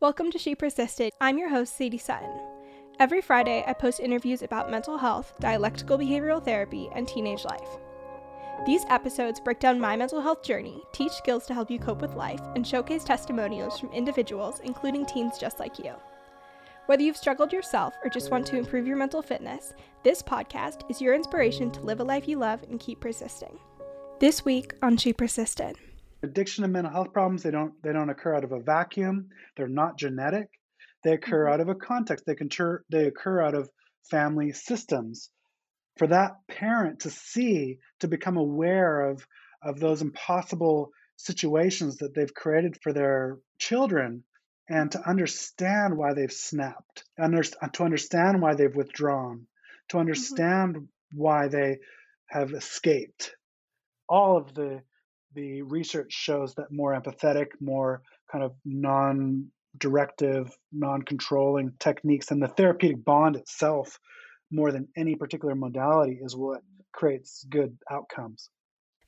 Welcome to She Persisted. I'm your host, Sadie Sutton. Every Friday, I post interviews about mental health, dialectical behavioral therapy, and teenage life. These episodes break down my mental health journey, teach skills to help you cope with life, and showcase testimonials from individuals, including teens just like you. Whether you've struggled yourself or just want to improve your mental fitness, this podcast is your inspiration to live a life you love and keep persisting. This week on She Persisted. Addiction and mental health problems, they don't they don't occur out of a vacuum. They're not genetic. They occur mm-hmm. out of a context. They occur they occur out of family systems. For that parent to see, to become aware of of those impossible situations that they've created for their children and to understand why they've snapped, under, to understand why they've withdrawn, to mm-hmm. understand mm-hmm. why they have escaped. All of the the research shows that more empathetic, more kind of non-directive, non-controlling techniques and the therapeutic bond itself, more than any particular modality, is what creates good outcomes.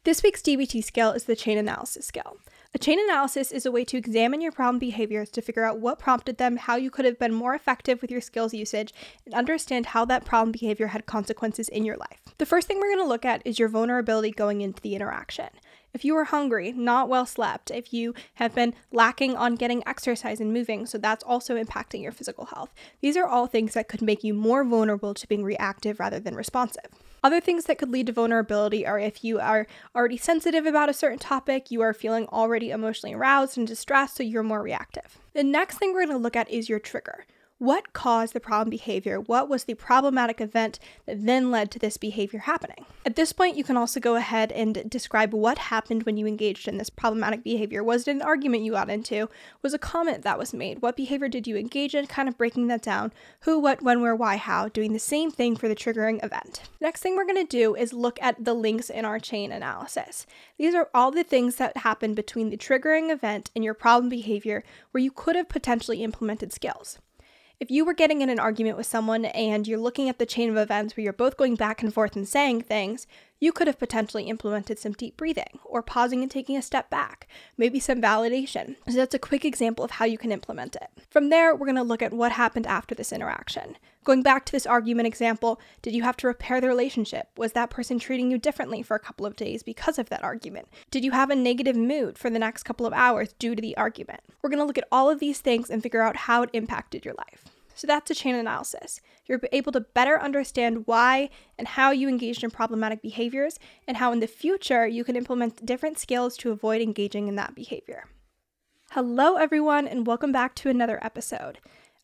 This week's DBT skill is the chain analysis skill. A chain analysis is a way to examine your problem behaviors to figure out what prompted them, how you could have been more effective with your skills usage, and understand how that problem behavior had consequences in your life. The first thing we're going to look at is your vulnerability going into the interaction. If you are hungry, not well slept, if you have been lacking on getting exercise and moving, so that's also impacting your physical health. These are all things that could make you more vulnerable to being reactive rather than responsive. Other things that could lead to vulnerability are if you are already sensitive about a certain topic, you are feeling already emotionally aroused and distressed, so you're more reactive. The next thing we're going to look at is your trigger. What caused the problem behavior? What was the problematic event that then led to this behavior happening? At this point, you can also go ahead and describe what happened when you engaged in this problematic behavior. Was it an argument you got into? Was a comment that was made? What behavior did you engage in? Kind of breaking that down. Who, what, when, where, why, how, doing the same thing for the triggering event. Next thing we're going to do is look at the links in our chain analysis. These are all the things that happen between the triggering event and your problem behavior where you could have potentially implemented skills. If you were getting in an argument with someone and you're looking at the chain of events where you're both going back and forth and saying things, you could have potentially implemented some deep breathing or pausing and taking a step back, maybe some validation. So that's a quick example of how you can implement it. From there, we're going to look at what happened after this interaction. Going back to this argument example, did you have to repair the relationship? Was that person treating you differently for a couple of days because of that argument? Did you have a negative mood for the next couple of hours due to the argument? We're going to look at all of these things and figure out how it impacted your life. So that's a chain analysis. You're able to better understand why and how you engaged in problematic behaviors and how in the future you can implement different skills to avoid engaging in that behavior. Hello, everyone, and welcome back to another episode.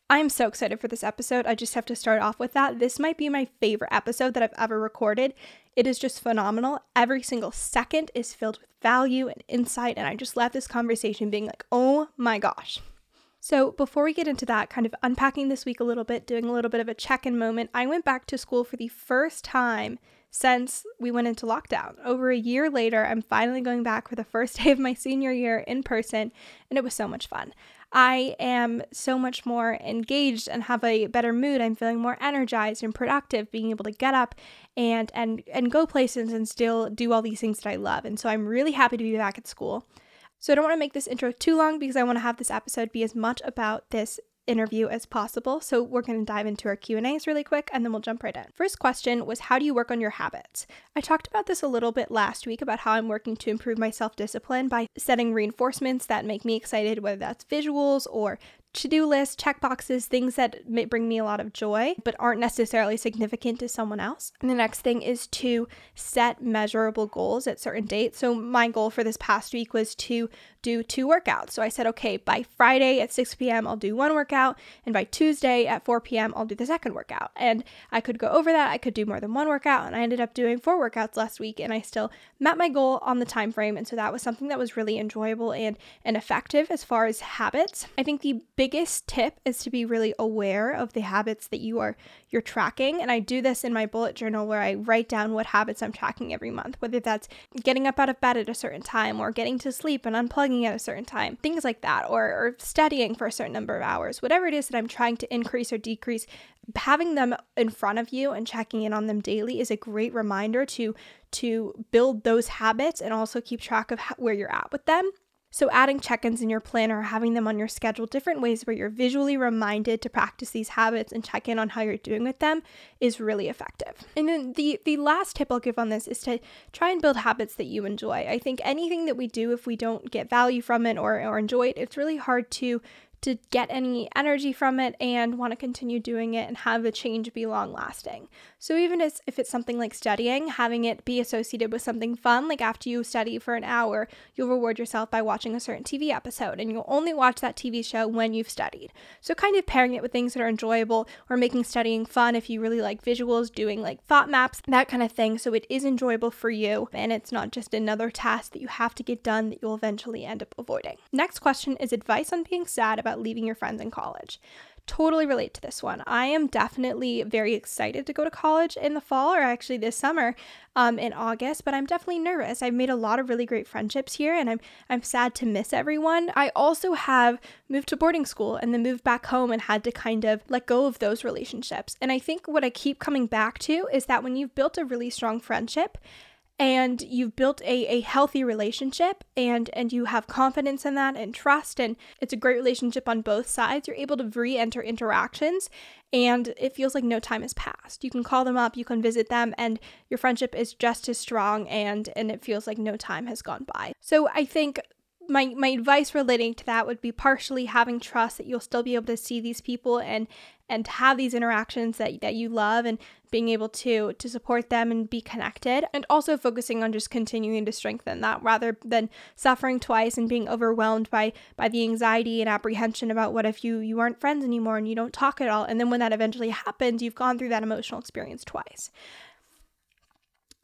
I am so excited for this episode. I just have to start off with that. This might be my favorite episode that I've ever recorded. It is just phenomenal. Every single second is filled with value and insight, and I just left this conversation being like, oh my gosh. So, before we get into that, kind of unpacking this week a little bit, doing a little bit of a check in moment, I went back to school for the first time since we went into lockdown. Over a year later, I'm finally going back for the first day of my senior year in person, and it was so much fun. I am so much more engaged and have a better mood. I'm feeling more energized and productive, being able to get up and and and go places and still do all these things that I love. And so I'm really happy to be back at school. So I don't want to make this intro too long because I want to have this episode be as much about this interview as possible. So we're going to dive into our Q&As really quick and then we'll jump right in. First question was how do you work on your habits? I talked about this a little bit last week about how I'm working to improve my self-discipline by setting reinforcements that make me excited whether that's visuals or to do lists, check boxes, things that may bring me a lot of joy, but aren't necessarily significant to someone else. And the next thing is to set measurable goals at certain dates. So, my goal for this past week was to do two workouts. So, I said, okay, by Friday at 6 p.m., I'll do one workout, and by Tuesday at 4 p.m., I'll do the second workout. And I could go over that, I could do more than one workout, and I ended up doing four workouts last week, and I still met my goal on the time frame. And so, that was something that was really enjoyable and, and effective as far as habits. I think the big biggest tip is to be really aware of the habits that you are you're tracking and I do this in my bullet journal where I write down what habits I'm tracking every month whether that's getting up out of bed at a certain time or getting to sleep and unplugging at a certain time things like that or, or studying for a certain number of hours whatever it is that I'm trying to increase or decrease having them in front of you and checking in on them daily is a great reminder to to build those habits and also keep track of where you're at with them So, adding check ins in your planner, having them on your schedule, different ways where you're visually reminded to practice these habits and check in on how you're doing with them is really effective. And then the, the last tip I'll give on this is to try and build habits that you enjoy. I think anything that we do, if we don't get value from it or, or enjoy it, it's really hard to to get any energy from it and want to continue doing it and have the change be long lasting. So, even if it's something like studying, having it be associated with something fun, like after you study for an hour, you'll reward yourself by watching a certain TV episode, and you'll only watch that TV show when you've studied. So, kind of pairing it with things that are enjoyable or making studying fun if you really like visuals, doing like thought maps, that kind of thing. So, it is enjoyable for you and it's not just another task that you have to get done that you'll eventually end up avoiding. Next question is advice on being sad about leaving your friends in college totally relate to this one. I am definitely very excited to go to college in the fall or actually this summer um, in August, but I'm definitely nervous. I've made a lot of really great friendships here and I'm I'm sad to miss everyone. I also have moved to boarding school and then moved back home and had to kind of let go of those relationships. And I think what I keep coming back to is that when you've built a really strong friendship, and you've built a, a healthy relationship and and you have confidence in that and trust and it's a great relationship on both sides you're able to re-enter interactions and it feels like no time has passed. You can call them up you can visit them and your friendship is just as strong and and it feels like no time has gone by. So i think my my advice relating to that would be partially having trust that you'll still be able to see these people and and have these interactions that, that you love and being able to to support them and be connected. And also focusing on just continuing to strengthen that rather than suffering twice and being overwhelmed by by the anxiety and apprehension about what if you you aren't friends anymore and you don't talk at all. And then when that eventually happens you've gone through that emotional experience twice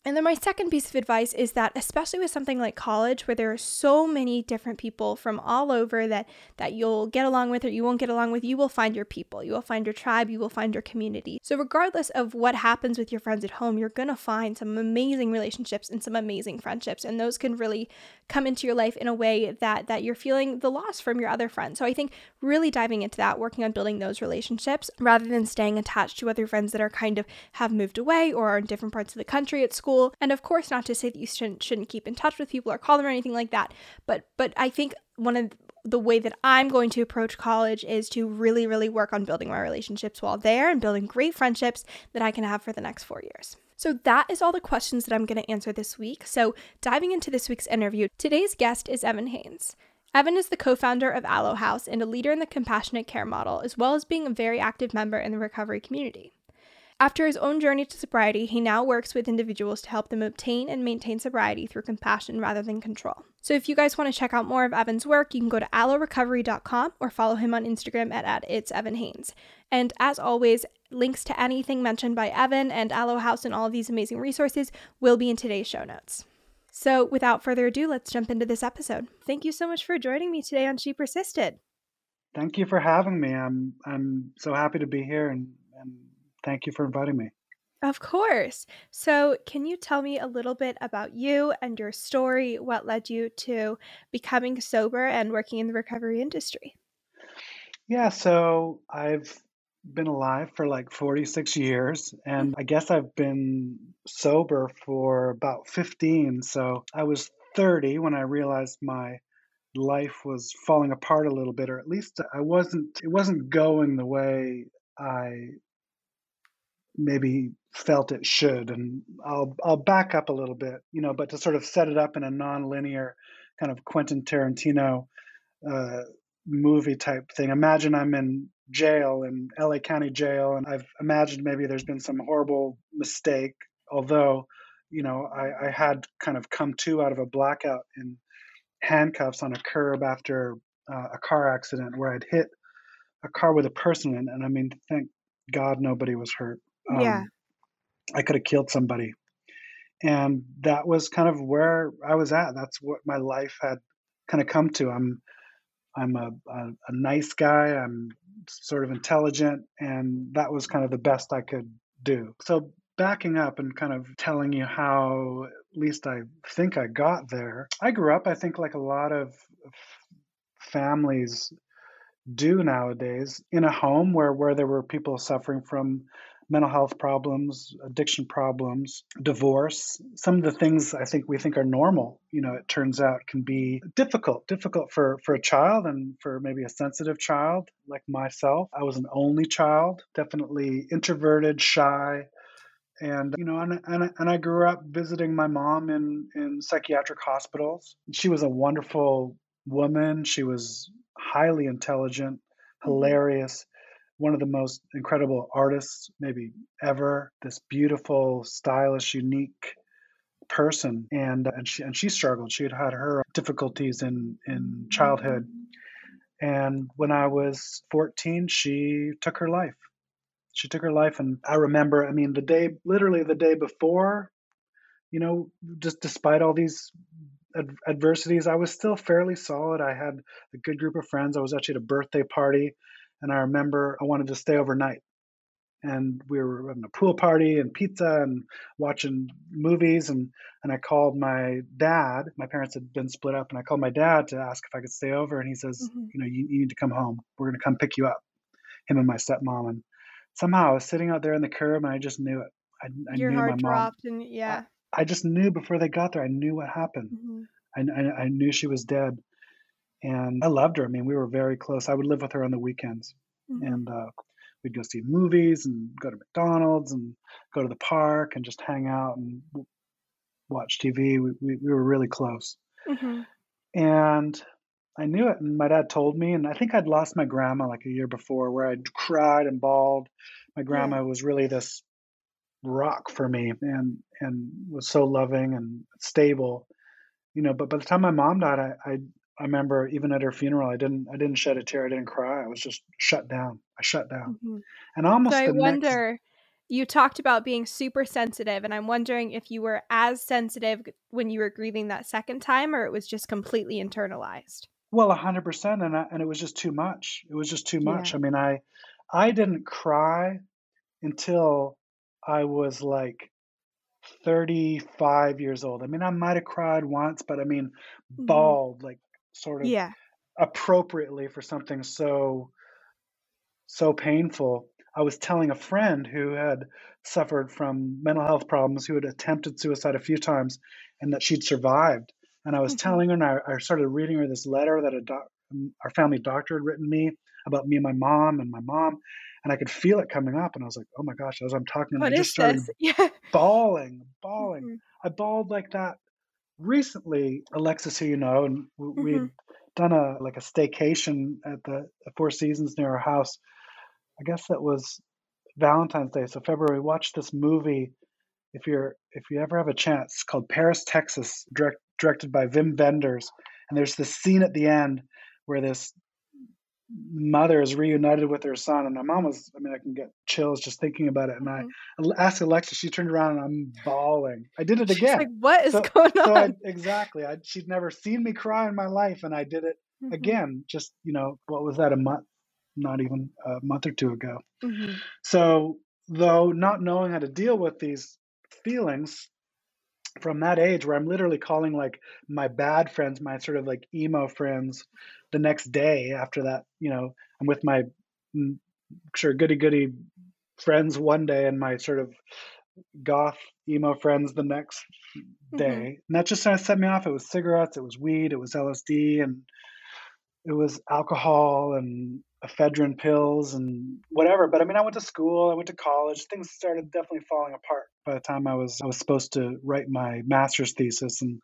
and then my second piece of advice is that especially with something like college where there are so many different people from all over that that you'll get along with or you won't get along with, you will find your people. You will find your tribe, you will find your community. So regardless of what happens with your friends at home, you're going to find some amazing relationships and some amazing friendships and those can really come into your life in a way that that you're feeling the loss from your other friends. So I think really diving into that, working on building those relationships rather than staying attached to other friends that are kind of have moved away or are in different parts of the country at school school. And of course, not to say that you shouldn't shouldn't keep in touch with people or call them or anything like that. But but I think one of the way that I'm going to approach college is to really, really work on building my relationships while there and building great friendships that I can have for the next four years. So, that is all the questions that I'm going to answer this week. So, diving into this week's interview, today's guest is Evan Haines. Evan is the co founder of Alo House and a leader in the compassionate care model, as well as being a very active member in the recovery community. After his own journey to sobriety, he now works with individuals to help them obtain and maintain sobriety through compassion rather than control. So if you guys want to check out more of Evan's work, you can go to alorecovery.com or follow him on Instagram at, at it's Evan Haines. And as always, links to anything mentioned by Evan and Alo House and all of these amazing resources will be in today's show notes. So without further ado, let's jump into this episode. Thank you so much for joining me today on She Persisted. Thank you for having me. I'm I'm so happy to be here and, and Thank you for inviting me. Of course. So, can you tell me a little bit about you and your story? What led you to becoming sober and working in the recovery industry? Yeah, so I've been alive for like 46 years, mm-hmm. and I guess I've been sober for about 15. So, I was 30 when I realized my life was falling apart a little bit or at least I wasn't it wasn't going the way I maybe felt it should. And I'll I'll back up a little bit, you know, but to sort of set it up in a non-linear kind of Quentin Tarantino uh, movie type thing. Imagine I'm in jail in LA County Jail, and I've imagined maybe there's been some horrible mistake. Although, you know, I, I had kind of come to out of a blackout in handcuffs on a curb after uh, a car accident where I'd hit a car with a person in. And I mean, thank God nobody was hurt. Um, yeah. I could have killed somebody. And that was kind of where I was at. That's what my life had kind of come to. I'm I'm a, a, a nice guy. I'm sort of intelligent, and that was kind of the best I could do. So backing up and kind of telling you how at least I think I got there. I grew up, I think, like a lot of families do nowadays, in a home where where there were people suffering from mental health problems, addiction problems, divorce. Some of the things I think we think are normal, you know, it turns out can be difficult, difficult for, for a child and for maybe a sensitive child like myself. I was an only child, definitely introverted, shy, and you know and, and, and i grew up visiting my mom in in psychiatric hospitals she was a wonderful woman she was highly intelligent mm-hmm. hilarious one of the most incredible artists maybe ever this beautiful stylish unique person. And uh, and she and she struggled. She had had her difficulties in in childhood. And when i was 14 she took her life. She took her life. And i remember i mean the day literally the day before you know just despite all these ad- adversities i was still fairly solid. I had a good group of friends. I was actually at a birthday party and i remember i wanted to stay overnight and we were having a pool party and pizza and watching movies and and I called my dad. My parents had been split up, and I called my dad to ask if I could stay over. And he says, mm-hmm. you know, you, you, need to come home. We're going to come pick you up. Him and my stepmom. And somehow I was sitting out there in the curb and I just knew it. I, I Your knew heart my dropped and yeah. I, I, just knew before they got there. I knew what happened. Mm-hmm. I, I, I knew she was dead, and I loved her. I mean, we were very close. I would live with her on the weekends, mm-hmm. and uh, we'd go see movies and go to McDonald's and go to the park and just hang out and watch TV. We we, we were really close, mm-hmm. and I knew it, and my dad told me, and I think I'd lost my grandma like a year before, where I'd cried and bawled. My grandma yeah. was really this rock for me, and and was so loving and stable, you know. But by the time my mom died, I, I I remember even at her funeral, I didn't I didn't shed a tear, I didn't cry. I was just shut down. I shut down, mm-hmm. and almost. So I wonder. Next, you talked about being super sensitive and i'm wondering if you were as sensitive when you were grieving that second time or it was just completely internalized well, a hundred percent, and and it was just too much. It was just too much. Yeah. I mean, I I didn't cry until I was like 35 years old. I mean, I might have cried once, but I mean, mm-hmm. bawled like sort of yeah. appropriately for something so so painful. I was telling a friend who had suffered from mental health problems, who had attempted suicide a few times, and that she'd survived. And I was mm-hmm. telling her, and I, I, started reading her this letter that a doc, our family doctor had written me about me and my mom and my mom. And I could feel it coming up. And I was like, oh my gosh, as I'm talking, what I just started yeah. bawling, bawling. Mm-hmm. I bawled like that recently, Alexis, who you know, and we, mm-hmm. done a like a staycation at the Four Seasons near our house. I guess that was Valentine's Day. So February, we watched this movie. If you're if you ever have a chance, called Paris, Texas, direct, directed by Wim Wenders. And there's this scene at the end where this mother is reunited with her son. And my mom was, I mean, I can get chills just thinking about it. And I mm-hmm. asked Alexa, she turned around and I'm bawling. I did it She's again. like, what is so, going on? So I, exactly. I, she'd never seen me cry in my life. And I did it mm-hmm. again, just, you know, what was that, a month? Not even a month or two ago. Mm-hmm. So, though not knowing how to deal with these feelings, from that age where I'm literally calling like my bad friends, my sort of like emo friends, the next day after that, you know, I'm with my mm, sure goody goody friends one day and my sort of goth emo friends the next day. Mm-hmm. And that just kind of set me off. It was cigarettes, it was weed, it was LSD, and it was alcohol and ephedrine pills and whatever. But I mean, I went to school, I went to college. Things started definitely falling apart by the time I was I was supposed to write my master's thesis, and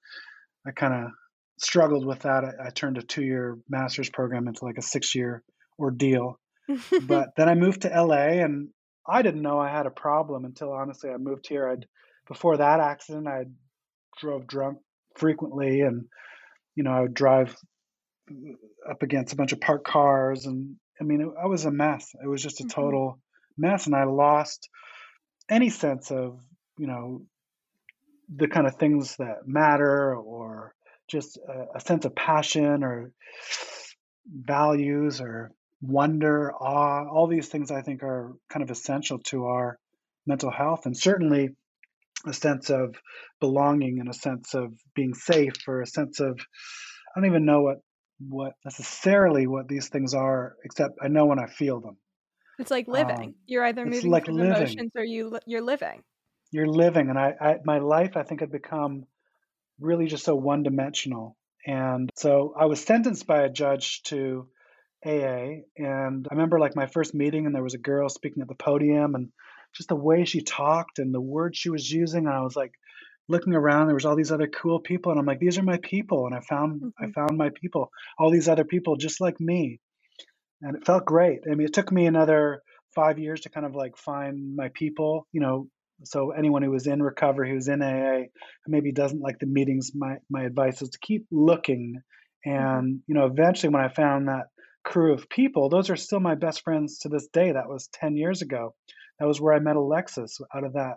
I kind of struggled with that. I, I turned a two year master's program into like a six year ordeal. but then I moved to LA, and I didn't know I had a problem until honestly I moved here. I'd before that accident, I drove drunk frequently, and you know I would drive up against a bunch of parked cars and I mean, I was a mess. It was just a mm-hmm. total mess, and I lost any sense of you know the kind of things that matter, or just a, a sense of passion, or values, or wonder, awe. All these things I think are kind of essential to our mental health, and certainly a sense of belonging and a sense of being safe, or a sense of I don't even know what what necessarily what these things are, except I know when I feel them. It's like living. Um, you're either moving like through living. motions or you you're living. You're living, and I, I my life I think had become really just so one dimensional. And so I was sentenced by a judge to AA, and I remember like my first meeting, and there was a girl speaking at the podium, and just the way she talked and the words she was using, and I was like looking around. There was all these other cool people, and I'm like, these are my people, and I found I hmm found my people, all these other people just like me, and it felt great. I mean, it took me another five years to kind of like find my people, you know. So anyone who was in recovery, who's in AA, who maybe doesn't like the meetings, my my advice is to keep looking. hmm And you know, eventually, when I found that crew of people, those are still my best friends to this day. That was ten years ago. That was where I met Alexis out of that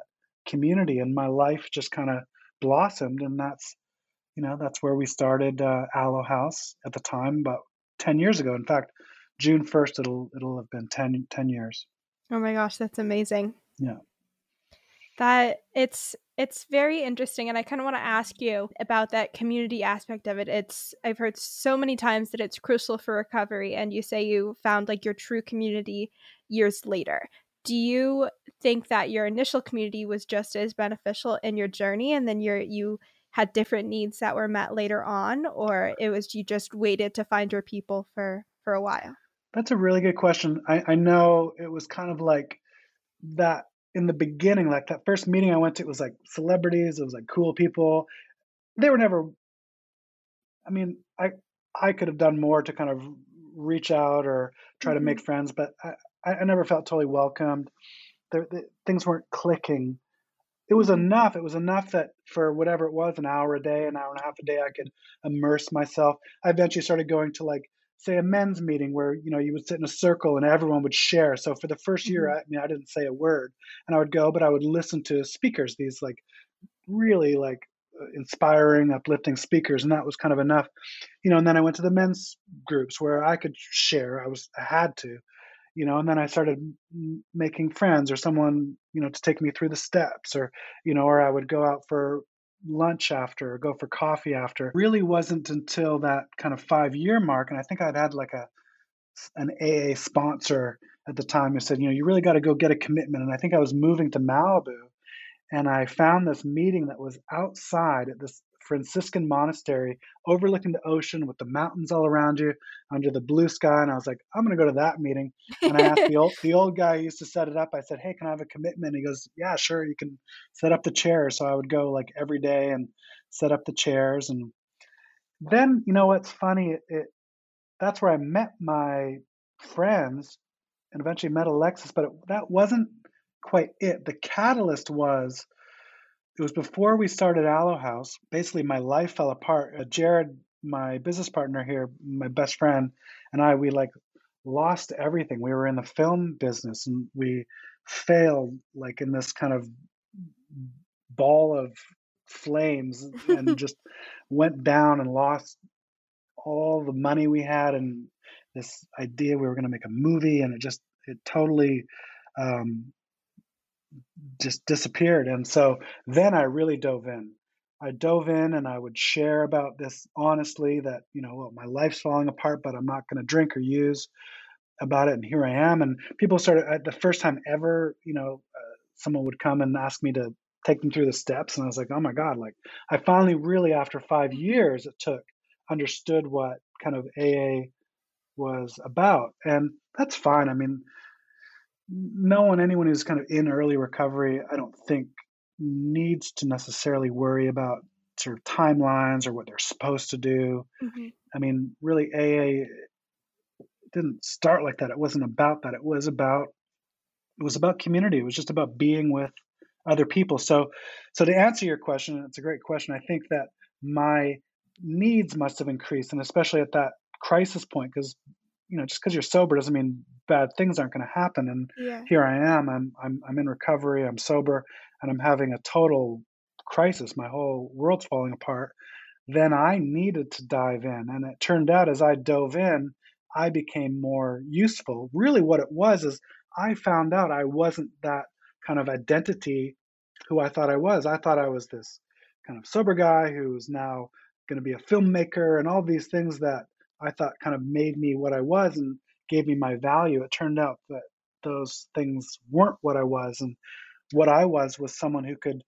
community, and my life just kind of blossomed. And that's you know that's where we started uh, Alo House at the time, about ten years ago. In fact, June first, it'll it'll have been 10, 10 years. Oh my gosh, that's amazing. Yeah. That it's it's very interesting and I kind of want to ask you about that community aspect of it. It's I've heard so many times that it's crucial for recovery and you say you found like your true community years later. Do you think that your initial community was just as beneficial in your journey and then your you had different needs that were met later on or it was you just waited to find your people for for a while? That's a really good question. I, I know it was kind of like that in the beginning, like that first meeting I went to, it was like celebrities, it was like cool people. They were never, I mean, I I could have done more to kind of reach out or try to make Mhm. friends, but I, I I never felt totally welcomed. There, the, things weren't clicking. It was Mhm. enough. It was enough that for whatever it was, an hour a day, an hour and a half a day, I could immerse myself. I eventually started going to like, say, a men's meeting where you know you would sit in a circle and everyone would share. So for the first year, Mhm. I, I mean, I didn't say a word, and I would go, but I would listen to speakers. These like really like uh, inspiring, uplifting speakers, and that was kind of enough, you know. And then I went to the men's groups where I could share. I was I had to, you know and then i started making friends or someone you know to take me through the steps or you know or i would go out for lunch after or go for coffee after. Really wasn't until that kind of five year mark and i think i'd had like a an aa sponsor at the time who said you know you really got to go get a commitment and i think i was moving to malibu and I found this meeting that was outside at this Franciscan monastery overlooking the ocean with the mountains all around you under the blue sky. And I was like, I'm going to go to that meeting. And I asked the old, the old guy who used to set it up, I said, Hey, can I have a commitment? He goes, Yeah, sure. You can set up the chairs. So I would go like every day and set up the chairs. And then, you know, what's funny? It, it that's where I met my friends and eventually met Alexis, but it, that wasn't quite it. The catalyst was it was before we started Alo House. Basically, my life fell apart. Uh, Jared, my business partner here, my best friend, and I, we like lost everything. We were in the film business and we failed like in this kind of ball of flames and just went down and lost all the money we had and this idea we were going to make a movie and it just it totally um, just disappeared. And so then I really dove in. I dove in and I would share about this honestly that, you know, well, my life's falling apart, but I'm not going to drink or use about it. And here I am. And people started, uh, the first time ever, you know, uh, someone would come and ask me to take them through the steps. And I was like, oh my God, like I finally really, after five years it took, understood what kind of AA was about. And that's fine. I mean, no one, anyone who's kind of in early recovery, I don't think needs to necessarily worry about sort of timelines or what they're supposed to do. Mhm. I mean, really, AA didn't start like that. It wasn't about that. It was about it was about community. It was just about being with other people. So, so to answer your question, it's a great question. I think that my needs must have increased, and especially at that crisis point, because you know, just because you're sober doesn't mean bad things aren't going to happen. And Yeah. here I am. I'm I'm I'm in recovery. I'm sober, and I'm having a total crisis. My whole world's falling apart. Then I needed to dive in, and it turned out as I dove in, I became more useful. Really, what it was is I found out I wasn't that kind of identity who I thought I was. I thought I was this kind of sober guy who's now going to be a filmmaker and all these things that I thought kind of made me what I was and gave me my value. It turned out that those things weren't what I was, and what I was was someone who could,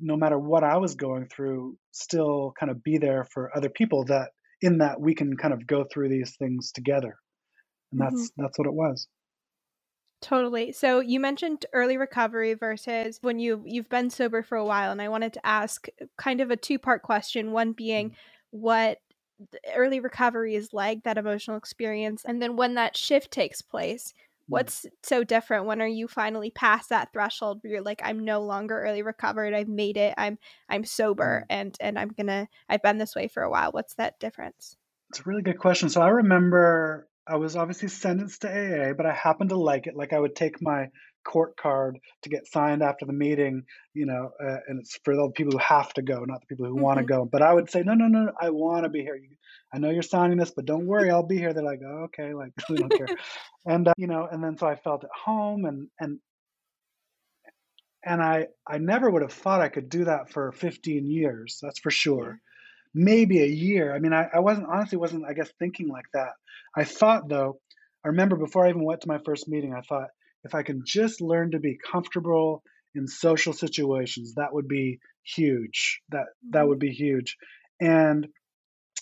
no matter what I was going through, still kind of be there for other people. That in that we can kind of go through these things together, and that's mm-hmm. that's what it was. Totally. So you mentioned early recovery versus when you you've been sober for a while and I wanted to ask kind of a two-part question, one being mm-hmm. what early recovery is like that emotional experience and then when that shift takes place, mm-hmm. what's so different when are you finally past that threshold where you're like I'm no longer early recovered, I've made it, I'm I'm sober mm-hmm. and and I'm to I've been this way for a while. What's that difference? It's a really good question. So I remember I was obviously sentenced to AA, but I happened to like it. Like I would take my court card to get signed after the meeting, you know, uh, and it's for the people who have to go, not the people who mm-hmm. want to go. But I would say, no, no, no, I want to be here. I know you're signing this, but don't worry, I'll be here. They're like, oh, okay, like we don't care. and uh, you know, and then so I felt at home, and and and I I never would have thought I could do that for 15 years. That's for sure maybe a year. I mean, I, I wasn't honestly wasn't I guess thinking like that. I thought though, I remember before I even went to my first meeting, I thought if I can just learn to be comfortable in social situations, that would be huge. That that mm-hmm. would be huge. And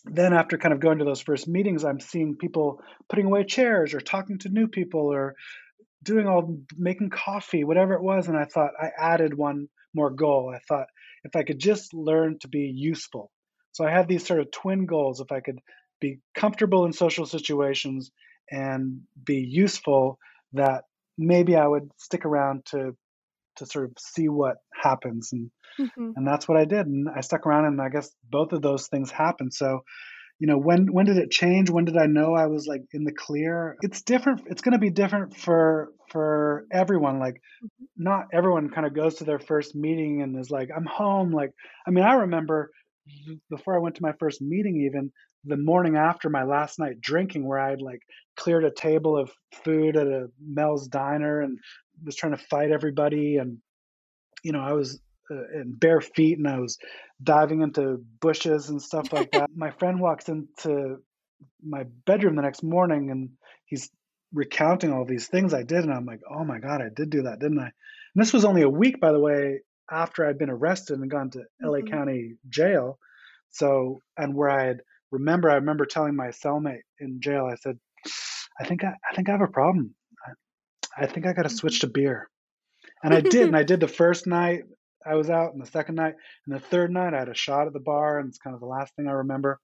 then after kind of going to those first meetings, I'm seeing people putting away chairs or talking to new people or doing all making coffee, whatever it was. And I thought I added one more goal. I thought if I could just learn to be useful, so I had these sort of twin goals. If I could be comfortable in social situations and be useful, that maybe I would stick around to to sort of see what happens and mm-hmm. and that's what I did and I stuck around and I guess both of those things happened so you know when when did it change when did I know I was like in the clear it's different it's going to be different for for everyone like mm-hmm. not everyone kind of goes to their first meeting and is like I'm home like I mean I remember before I went to my first meeting, even the morning after my last night drinking, where I had like cleared a table of food at a Mel's diner and was trying to fight everybody, and you know I was uh, in bare feet and I was diving into bushes and stuff like that. my friend walks into my bedroom the next morning and he's recounting all these things I did, and I'm like, oh my god, I did do that, didn't I? And this was only a week, by the way, after I'd been arrested and gone to LA mm-hmm. County jail. So, and where I had remember, I remember telling my cellmate in jail, I said, I think I, I think I have a problem. I, I think I got to switch mm-hmm. to beer. And I did. and I did the first night I was out, and the second night, and the third night I had a shot at the bar, and it's kind of the last thing I remember.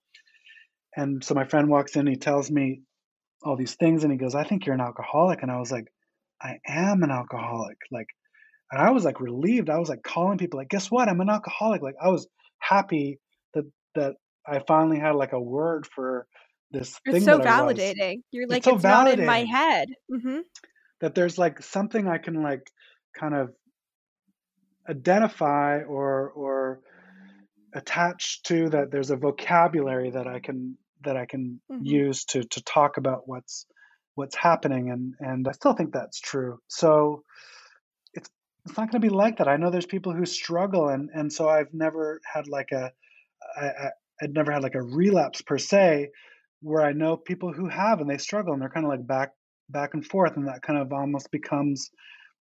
And so my friend walks in, he tells me all these things, and he goes, I think you're an alcoholic. And I was like, I am an alcoholic. Like, and I was like relieved. I was like calling people like, guess what? I'm an alcoholic. Like I was happy that that I finally had like a word for this it's thing. so validating. You're like, it's, so it's not in my head. Mm-hmm. That there's like something I can like kind of identify or or attach to that there's a vocabulary that I can that I can mm-hmm. use to to talk about what's what's happening and and I still think that's true. So it's not going to be like that. I know there's people who struggle, and and so I've never had like a, I, I'd never had like a relapse per se, where I know people who have and they struggle, and they're kind of like back back and forth, and that kind of almost becomes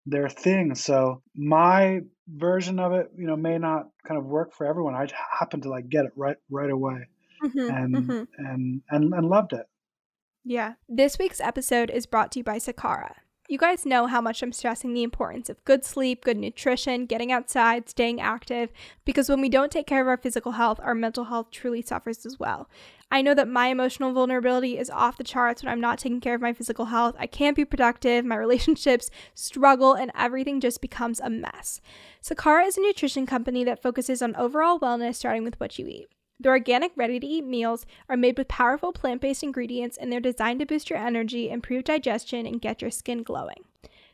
their thing. So my version of it, you know, may not kind of work for everyone. I happen to like get it right right away, mm-hmm, and, mm-hmm. and and and loved it. Yeah. This week's episode is brought to you by Sakara. You guys know how much I'm stressing the importance of good sleep, good nutrition, getting outside, staying active, because when we don't take care of our physical health, our mental health truly suffers as well. I know that my emotional vulnerability is off the charts when I'm not taking care of my physical health. I can't be productive, my relationships struggle, and everything just becomes a mess. Sakara is a nutrition company that focuses on overall wellness, starting with what you eat. Their organic, ready to eat meals are made with powerful plant based ingredients and they're designed to boost your energy, improve digestion, and get your skin glowing.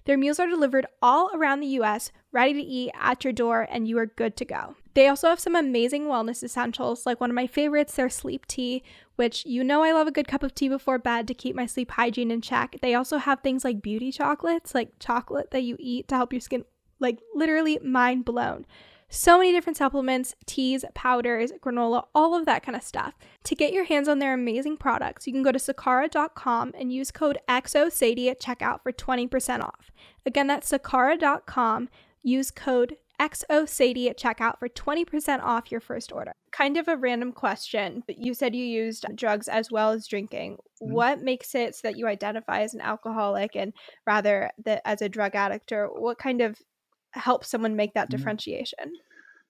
Their meals are delivered all around the US, ready to eat at your door, and you are good to go. They also have some amazing wellness essentials, like one of my favorites, their sleep tea, which you know I love a good cup of tea before bed to keep my sleep hygiene in check. They also have things like beauty chocolates, like chocolate that you eat to help your skin, like literally mind blown. So many different supplements, teas, powders, granola, all of that kind of stuff. To get your hands on their amazing products, you can go to sakara.com and use code XOSADIE at checkout for 20% off. Again, that's sakara.com. Use code XOSADIE at checkout for 20% off your first order. Kind of a random question, but you said you used drugs as well as drinking. Mm-hmm. What makes it so that you identify as an alcoholic and rather that as a drug addict, or what kind of helps someone make that mm-hmm. differentiation?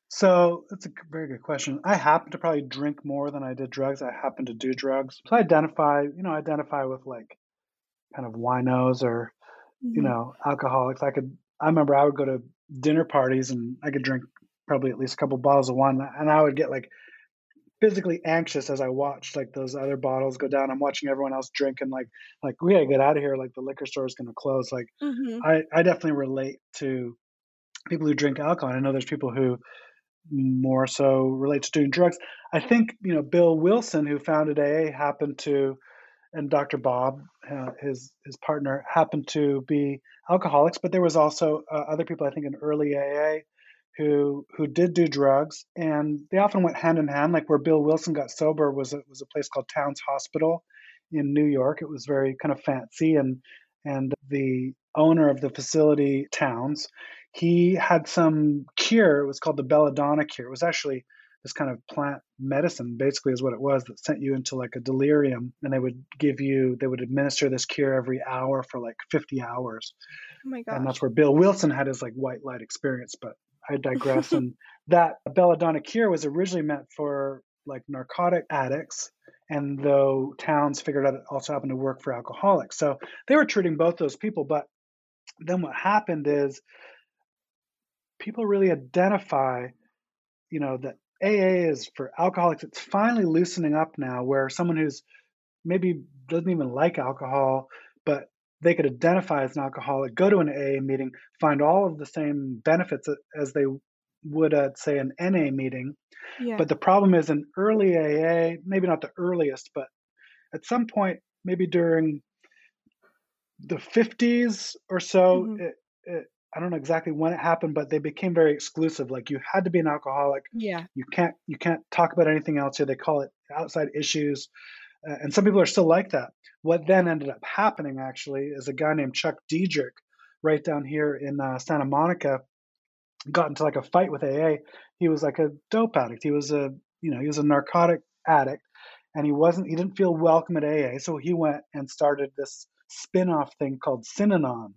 So that's a very good question. I happen to probably drink more than I did drugs. I happen to do drugs. So I identify, you know, identify with like kind of winos or, mm-hmm. you know, alcoholics. I could, I remember I would go to dinner parties and I could drink probably at least a couple bottles of wine and I would get like physically anxious as I watched like those other bottles go down. I'm watching everyone else drink and like like we gotta get out of here. Like the liquor store is gonna close. Like mm-hmm. I I definitely relate to people who drink alcohol. I know there's people who more so relate to doing drugs. I think you know Bill Wilson, who founded AA, happened to, and Dr. Bob, uh, his his partner, happened to be alcoholics. But there was also uh, other people, I think, in early AA, who who did do drugs, and they often went hand in hand. Like where Bill Wilson got sober was a, was a place called Towns Hospital in New York. It was very kind of fancy, and and the owner of the facility, Towns, he had some cure. It was called the belladonna cure. It was actually this kind of plant medicine, basically, is what it was that sent you into like a delirium. And they would give you, they would administer this cure every hour for like 50 hours. Oh my gosh. And that's where Bill Wilson had his like white light experience. But I digress. and that belladonna cure was originally meant for like narcotic addicts. And though Towns figured out it also happened to work for alcoholics. So they were treating both those people. But then what happened is people really identify, you know, that AA is for alcoholics. It's finally loosening up now where someone who's maybe doesn't even like alcohol, but they could identify as an alcoholic, go to an AA meeting, find all of the same benefits as they would at, say, an NA meeting. Yeah. But the problem is in early AA, maybe not the earliest, but at some point, maybe during the 50s or so, mm-hmm. it, it, I don't know exactly when it happened, but they became very exclusive. Like you had to be an alcoholic. Yeah. You can't you can't talk about anything else here. They call it outside issues, uh, and some people are still like that. What then ended up happening actually is a guy named Chuck Dederich, right down here in uh, Santa Monica, got into like a fight with AA. He was like a dope addict. He was a you know he was a narcotic addict, and he wasn't he didn't feel welcome at AA. So he went and started this spin-off thing called Synanon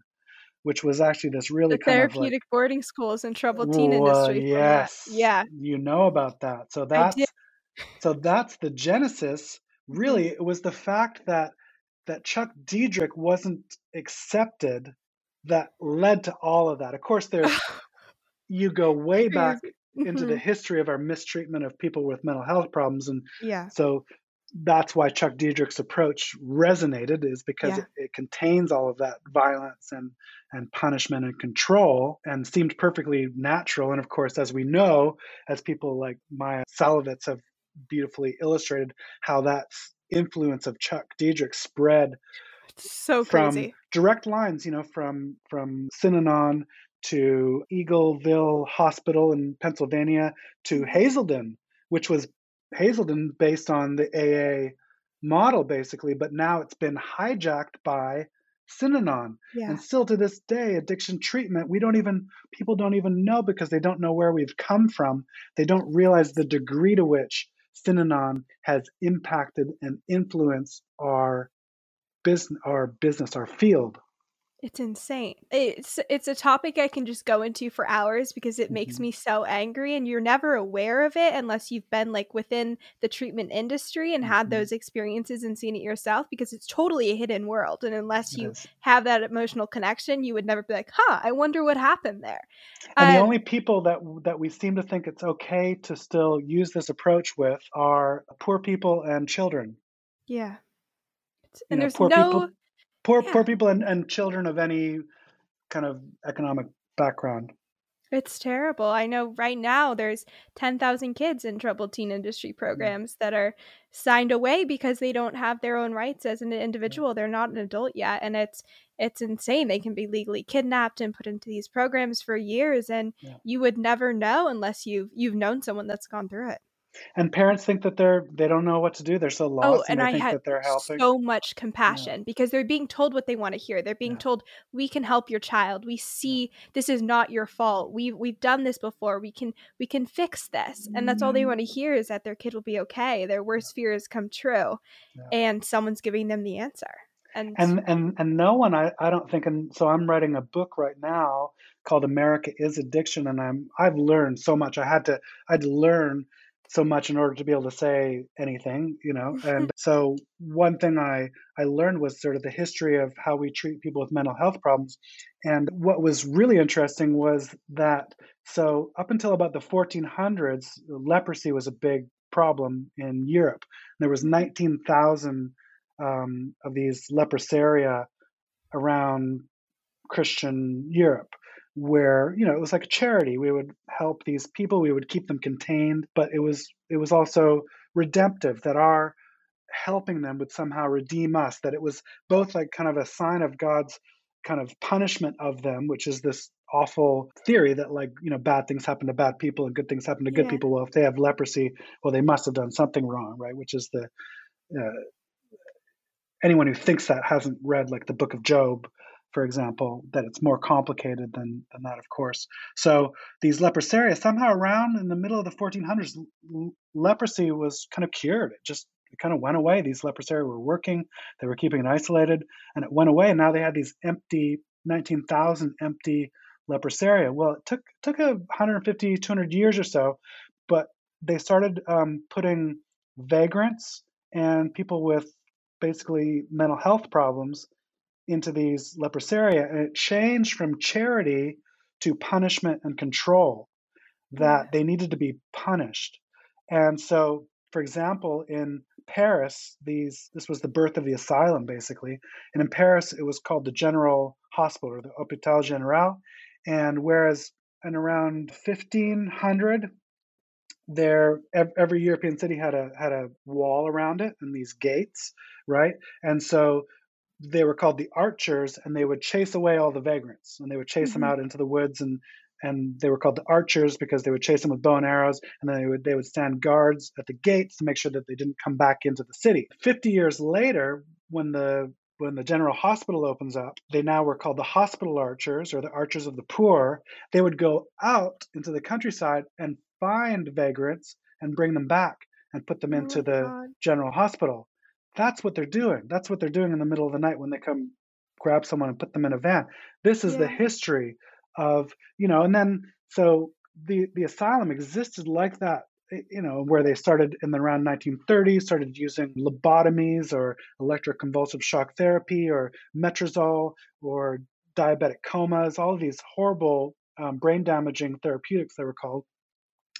which was actually this really the therapeutic like, boarding schools and troubled teen industry. Yes, yeah, you know about that. So that's so that's the genesis. Mm-hmm. Really, it was the fact that that Chuck Dederich wasn't accepted that led to all of that. Of course, there's you go way back into the mm-hmm. history of our mistreatment of people with mental health problems, and yeah, so that's why Chuck Dederich's approach resonated is because yeah. it, it, contains all of that violence and and punishment and control and seemed perfectly natural. And of course, as we know, as people like Maia Szalavitz have beautifully illustrated, how that influence of Chuck Dederich spread so crazy. from direct lines, you know, from from Synanon to Eagleville Hospital in Pennsylvania to mm-hmm. Hazelden, which was Hazelden based on the AA model, basically, but now it's been hijacked by Synanon. Yeah. And still to this day, addiction treatment, we don't even, people don't even know because they don't know where we've come from. They don't realize the degree to which Synanon has impacted and influenced our business, our business, our field. It's insane. It's it's a topic I can just go into for hours because it makes mm-hmm. me so angry and you're never aware of it unless you've been like within the treatment industry and mm-hmm. had those experiences and seen it yourself because it's totally a hidden world and unless you have that emotional connection you would never be like, "Huh, I wonder what happened there." And um, the only people that that we seem to think it's okay to still use this approach with are poor people and children. Yeah. And you know, there's no people, poor yeah. poor people and, and children of any kind of economic background. It's terrible. I know right now there's 10,000 kids in troubled teen industry mm. programs that are signed away because they don't have their own rights as an individual. They're not an adult yet and it's it's insane. They can be legally kidnapped and put into these programs for years and Yeah. you would never know unless you've you've known someone that's gone through it. And parents think that they're they don't know what to do. They're so Oh, lost and and they I think had that they're helping. so much Yeah. compassion because they're being told what they want to hear. They're being Yeah. told, "We can help your child. We Yeah. see this is not your fault. We've we've done this before. We can we can fix this." And that's all they mm. want to hear is that their kid will be okay. Their Yeah. worst fears come true, Yeah. and someone's giving them the answer. And And and and no one I, I don't think and so I'm writing a book right now called America is Addiction and I'm I've learned so much. I had to I had to learn so much in order to be able to say anything, you know. And so one thing I I learned was sort of the history of how we treat people with mental health problems. And what was really interesting was that so up until about the 1400s, leprosy was a big problem in Europe. There was 19,000 um, of these leprosaria around Christian Europe, where you know it was like a charity. We would help these people, we would keep them contained, but it was it was also redemptive that our helping them would somehow redeem us. That it was both like kind of a sign of God's kind of punishment of them, which is this awful theory that like you know bad things happen to bad people and good things happen to good yeah, people. Well, if they have leprosy, well they must have done something wrong, right? Which is the uh, anyone who thinks that hasn't read like the book of Job, for example, that it's more complicated than, than that, of course. So these leprosaria, somehow around in the middle of the 1400s, l- leprosy was kind of cured. It just it kind of went away. These leprosaria were working, they were keeping it isolated, and it went away. And now they had these empty, 19,000 empty leprosaria. Well, it took, took a 150, 200 years or so, but they started um, putting vagrants and people with basically mental health problems into these leprosaria and it changed from charity to punishment and control yeah, that they needed to be punished and so for example in paris these this was the birth of the asylum basically and in paris it was called the general hospital or the hôpital general and whereas in around 1500 there every European city had a had a wall around it and these gates, right? And so they were called the archers, and they would chase away all the vagrants, and they would chase them hmm out into the woods, and and they were called the archers because they would chase them with bow and arrows, and then they would they would stand guards at the gates to make sure that they didn't come back into the city. Fifty years later, when the when the general hospital opens up, they now were called the hospital archers or the archers of the poor. They would go out into the countryside and find vagrants and bring them back and put them Oh into the God. general hospital. That's what they're doing. That's what they're doing in the middle of the night when they come grab someone and put them in a van. This is the history of, you know, and then so the the asylum existed like that, you know, where they started in the around 1930s, started using lobotomies or electroconvulsive shock therapy or metrazole or diabetic comas, all of these horrible um, brain damaging therapeutics they were called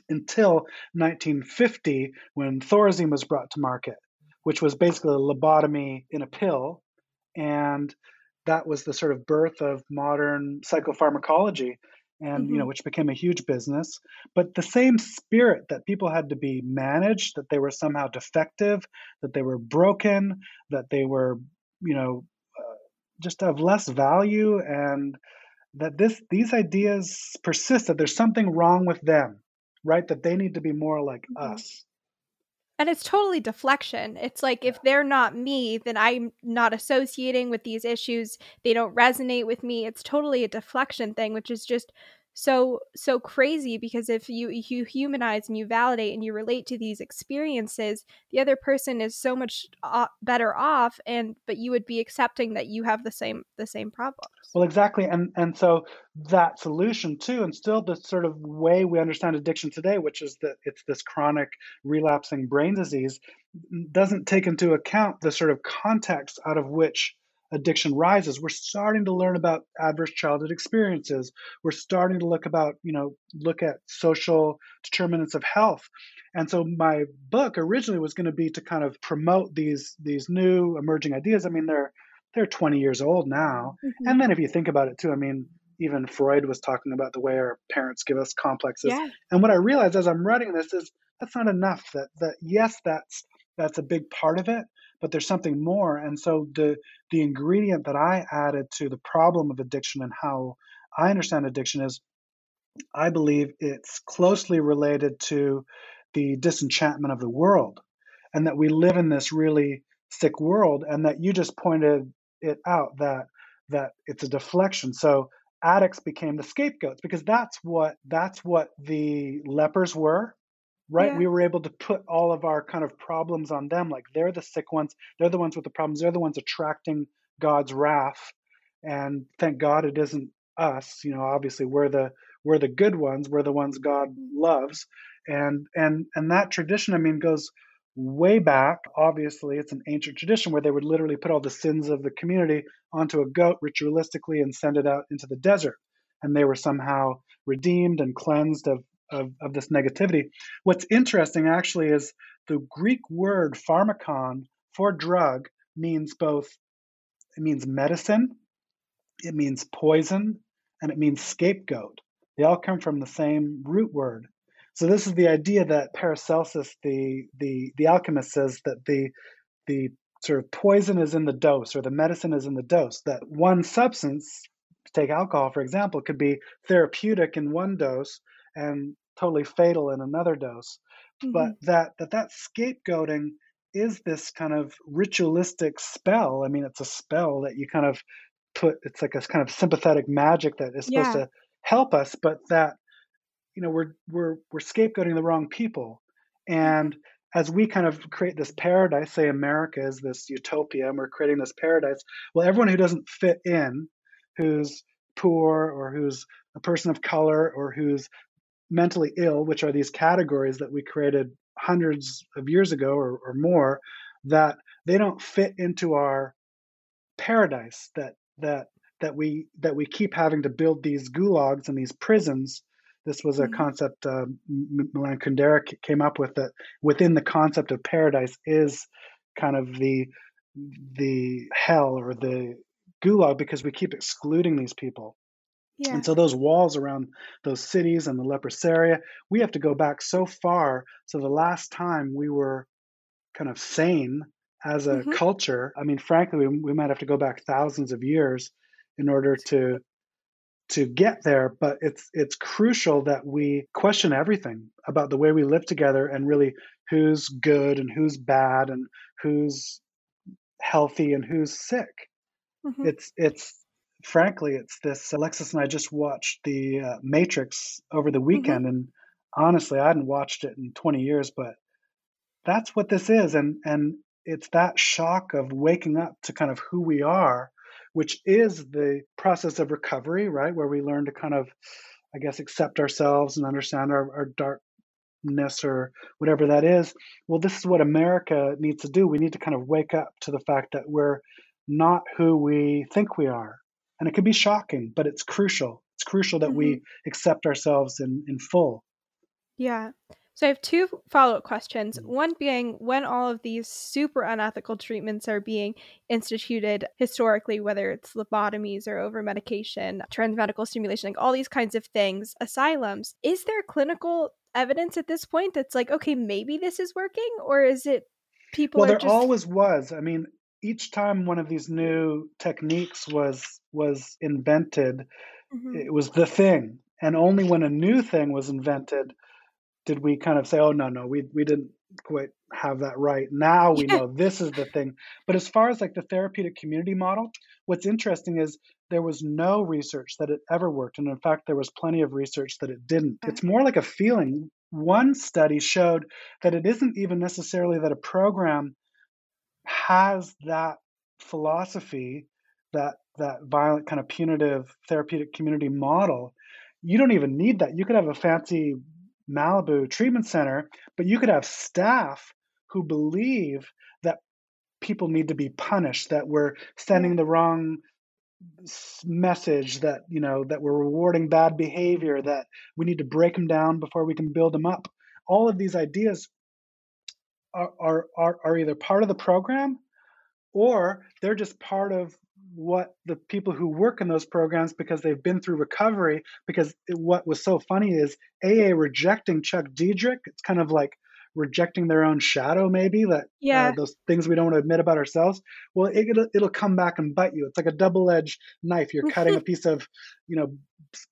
until 1950 when Thorazine was brought to market, which was basically a lobotomy in a pill. And that was the sort of birth of modern psychopharmacology and you know hmm which became a huge business. But the same spirit that people had to be managed that they were somehow defective that they were broken that they were you know uh, just of less value and that this these ideas persist that there's something wrong with them right? That they need to be more like hmm us And it's totally deflection. It's like if they're not me, then I'm not associating with these issues. They don't resonate with me. It's totally a deflection thing, which is just so so crazy because if you you humanize and you validate and you relate to these experiences, the other person is so much better off and but you would be accepting that you have the same the same problems. well exactly and and so that solution too and still the sort of way we understand addiction today which is that it's this chronic relapsing brain disease doesn't take into account the sort of context out of which addiction rises we're starting to learn about adverse childhood experiences. We're starting to look about you know look at social determinants of health. And so my book originally was going to be to kind of promote these these new emerging ideas. I mean they're they're 20 years old now. Hmm and then if you think about it too i mean even freud was talking about the way our parents give us complexes. Yeah. and what i realized as i'm writing this is that's not enough that that yes that's that's a big part of it but there's something more. And so the the ingredient that I added to the problem of addiction and how I understand addiction is I believe it's closely related to the disenchantment of the world and that we live in this really sick world and that you just pointed it out that that it's a deflection. So addicts became the scapegoats because that's what that's what the lepers were right? Yeah. We were able to put all of our kind of problems on them. Like they're the sick ones, they're the ones with the problems, they're the ones attracting God's wrath. And thank God it isn't us. You know, obviously we're the we're the good ones, we're the ones God mm-hmm. loves. And and and that tradition, I mean, goes way back. Obviously, it's an ancient tradition where they would literally put all the sins of the community onto a goat ritualistically and send it out into the desert. And they were somehow redeemed and cleansed of of, of this negativity. What's interesting actually is the Greek word pharmakon for drug means both, it means medicine, it means poison, and it means scapegoat. They all come from the same root word. So this is the idea that Paracelsus, the the the alchemist, says that the the sort of poison is in the dose or the medicine is in the dose. That one substance, take alcohol for example, could be therapeutic in one dose and totally fatal in another dose. Mm-hmm. But that that that scapegoating is this kind of ritualistic spell. I mean, it's a spell that you kind of put. It's like a kind of sympathetic magic that is supposed yeah. to help us, but that you know we're we're we're scapegoating the wrong people. And as we kind of create this paradise, say America is this utopia, and we're creating this paradise. Well, everyone who doesn't fit in, who's poor or who's a person of color or who's mentally ill, which are these categories that we created hundreds of years ago or, or more, that they don't fit into our paradise that that that we that we keep having to build these gulags and these prisons. This was a mm-hmm. concept uh, Milan Kundera came up with that within the concept of paradise is kind of the the hell or the gulag because we keep excluding these people. Yeah. And so those walls around those cities and the leprosaria, we have to go back so far. So the last time we were kind of sane as a mm-hmm. culture, I mean, frankly, we, we might have to go back thousands of years in order to to get there. But it's it's crucial that we question everything about the way we live together and really who's good and who's bad and who's healthy and who's sick. Mm-hmm. It's it's frankly, it's this. Alexis and I just watched the uh, Matrix over the mm-hmm. weekend, mm-hmm. and honestly, I hadn't watched it in 20 years, but that's what this is, and and it's that shock of waking up to kind of who we are, which is the process of recovery, right, where we learn to kind of, I guess, accept ourselves and understand our, our darkness or whatever that is. Well, this is what America needs to do. We need to kind of wake up to the fact that we're not who we think we are and it can be shocking, but it's crucial. It's crucial that mm-hmm. we accept ourselves in, in full. Yeah. So I have two follow up questions. Mm-hmm. One being when all of these super unethical treatments are being instituted historically, whether it's lobotomies or over medication, transmedical stimulation, like all these kinds of things, asylums, is there clinical evidence at this point that's like, okay, maybe this is working? Or is it people? Well, there just... always was. I mean, each time one of these new techniques was was invented, mm-hmm. it was the thing. And only when a new thing was invented did we kind of say, "Oh no, no, we we didn't quite have that right." Now we know this is the thing. But as far as like the therapeutic community model, what's interesting is there was no research that it ever worked, and in fact, there was plenty of research that it didn't. It's more like a feeling. One study showed that it isn't even necessarily that a program has that philosophy, that that violent kind of punitive therapeutic community model, you don't even need that. You could have a fancy Malibu treatment center, but you could have staff who believe that people need to be punished, that we're sending the wrong message that you know that we're rewarding bad behavior that we need to break them down before we can build them up all of these ideas are, are, are either part of the program or they're just part of what the people who work in those programs because they've been through recovery because what was so funny is aa rejecting chuck Dederich it's kind of like rejecting their own shadow, maybe that uh, Yeah. uh, those things we don't want to admit about ourselves. Well, it, it'll, it'll come back and bite you. It's like a double-edged knife. You're cutting a piece of, you know,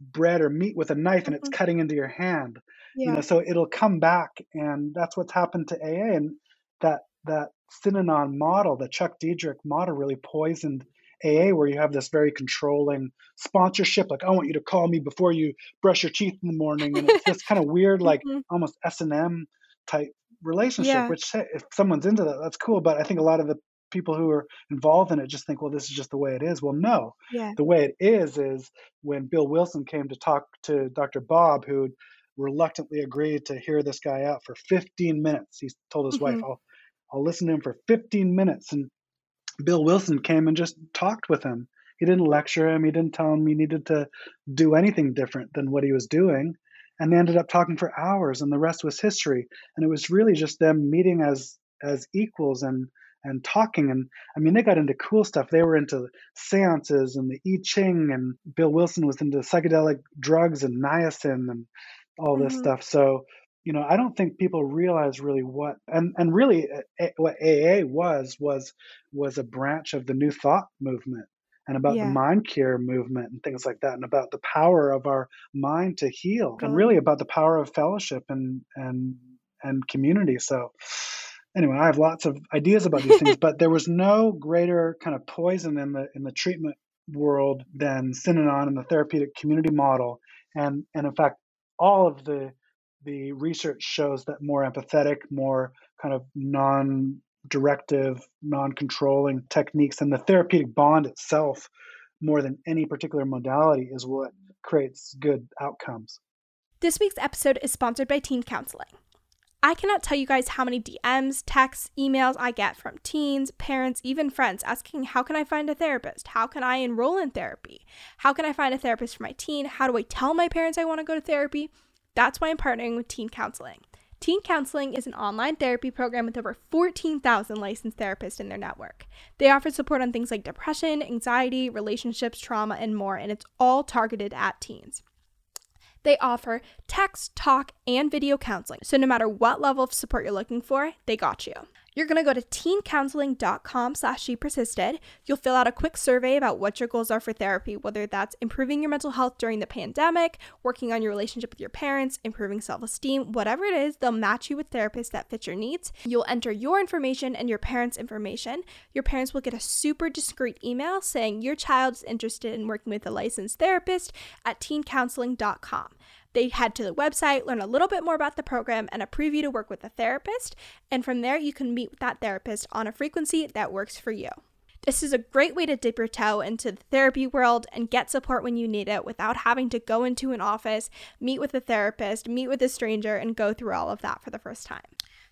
bread or meat with a knife, and it's Mhm. cutting into your hand. You know, so it'll come back, and that's what's happened to AA, and that that Synanon model, the Chuck Dederich model, really poisoned AA, where you have this very controlling sponsorship, like I want you to call me before you brush your teeth in the morning, and it's this kind of weird, like Mhm. almost S and M type relationship. Yeah. Which hey, if someone's into that, that's cool. But I think a lot of the people who are involved in it just think, well, this is just the way it is. Well, no, Yeah. the way it is is when Bill Wilson came to talk to Dr. Bob, who reluctantly agreed to hear this guy out for 15 minutes. He told his wife, Mhm. I'll, I'll listen to him for 15 minutes. And Bill Wilson came and just talked with him. He didn't lecture him, he didn't tell him he needed to do anything different than what he was doing. And they ended up talking for hours, and the rest was history. And it was really just them meeting as as equals and and talking. And I mean, they got into cool stuff. They were into seances and the I Ching, and Bill Wilson was into psychedelic drugs and niacin and all this Mhm. stuff. So, you know, I don't think people realize really what and and really uh, what AA was was was a branch of the New Thought movement and about the mind cure movement and things like that, and about the power of our mind to heal, and really about the power of fellowship and and and community. So, anyway, I have lots of ideas about these things, but there was no greater kind of poison in the in the treatment world than Synanon and the therapeutic community model, and and in fact, all of the the research shows that more empathetic, more kind of non-directive, non-controlling techniques, and the therapeutic bond itself, more than any particular modality, is what creates good outcomes. This week's episode is sponsored by Teen Counseling. I cannot tell you guys how many DMs, texts, emails I get from teens, parents, even friends asking, How can I find a therapist? How can I enroll in therapy? How can I find a therapist for my teen? How do I tell my parents I want to go to therapy? That's why I'm partnering with Teen Counseling. Teen Counseling is an online therapy program with over 14,000 licensed therapists in their network. They offer support on things like depression, anxiety, relationships, trauma, and more, and it's all targeted at teens. They offer text, talk, and video counseling. So no matter what level of support you're looking for, they got you. You're going to go to teencounseling.com slash she persisted. You'll fill out a quick survey about what your goals are for therapy, whether that's improving your mental health during the pandemic, working on your relationship with your parents, improving self-esteem, whatever it is, they'll match you with therapists that fit your needs. You'll enter your information and your parents' information. Your parents will get a super discreet email saying your child is interested in working with a licensed therapist at teencounseling.com. They head to the website, learn a little bit more about the program, and a preview to work with a therapist. And from there, you can meet with that therapist on a frequency that works for you. This is a great way to dip your toe into the therapy world and get support when you need it without having to go into an office, meet with a therapist, meet with a stranger, and go through all of that for the first time.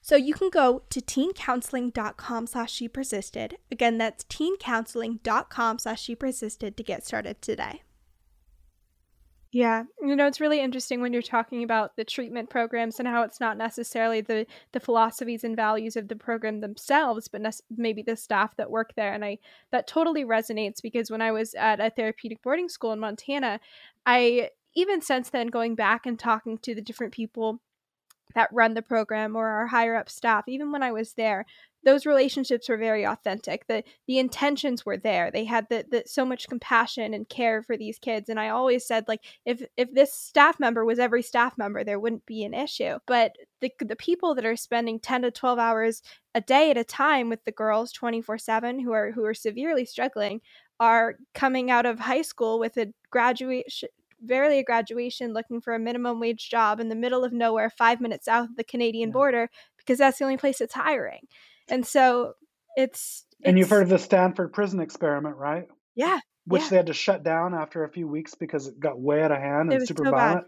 So you can go to teencounseling.com slash she persisted. Again, that's teencounseling.com slash she persisted to get started today. Yeah, you know, it's really interesting when you're talking about the treatment programs and how it's not necessarily the the philosophies and values of the program themselves, but nec- maybe the staff that work there. And I that totally resonates because when I was at a therapeutic boarding school in Montana, I even since then going back and talking to the different people that run the program or our higher up staff, even when I was there, those relationships were very authentic. The the intentions were there. They had the, the so much compassion and care for these kids. And I always said, like, if if this staff member was every staff member, there wouldn't be an issue. But the the people that are spending 10 to 12 hours a day at a time with the girls 24-7 who are who are severely struggling are coming out of high school with a graduation barely a graduation looking for a minimum wage job in the middle of nowhere, five minutes south of the Canadian border, because that's the only place it's hiring. And so it's, And you've heard of the Stanford prison experiment, right? yeah, Which Yeah. they had to shut down after a few weeks because it got way out of hand and super so bad. violent.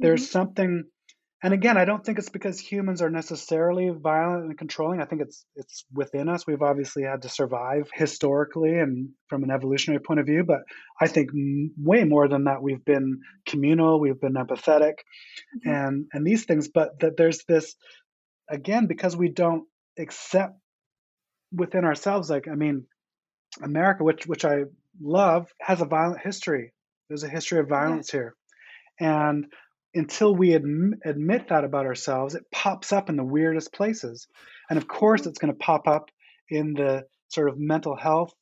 There's Mhm. something and again, I don't think it's because humans are necessarily violent and controlling. I think it's it's within us. We've obviously had to survive historically and from an evolutionary point of view, but I think m- way more than that we've been communal, we've been empathetic Mhm. and and these things, but that there's this again because we don't accept within ourselves like I mean America, which which I love, has a violent history. There's a history of violence here, and until we adm- admit that about ourselves, it pops up in the weirdest places. And of course, Mhm. it's going to pop up in the sort of mental health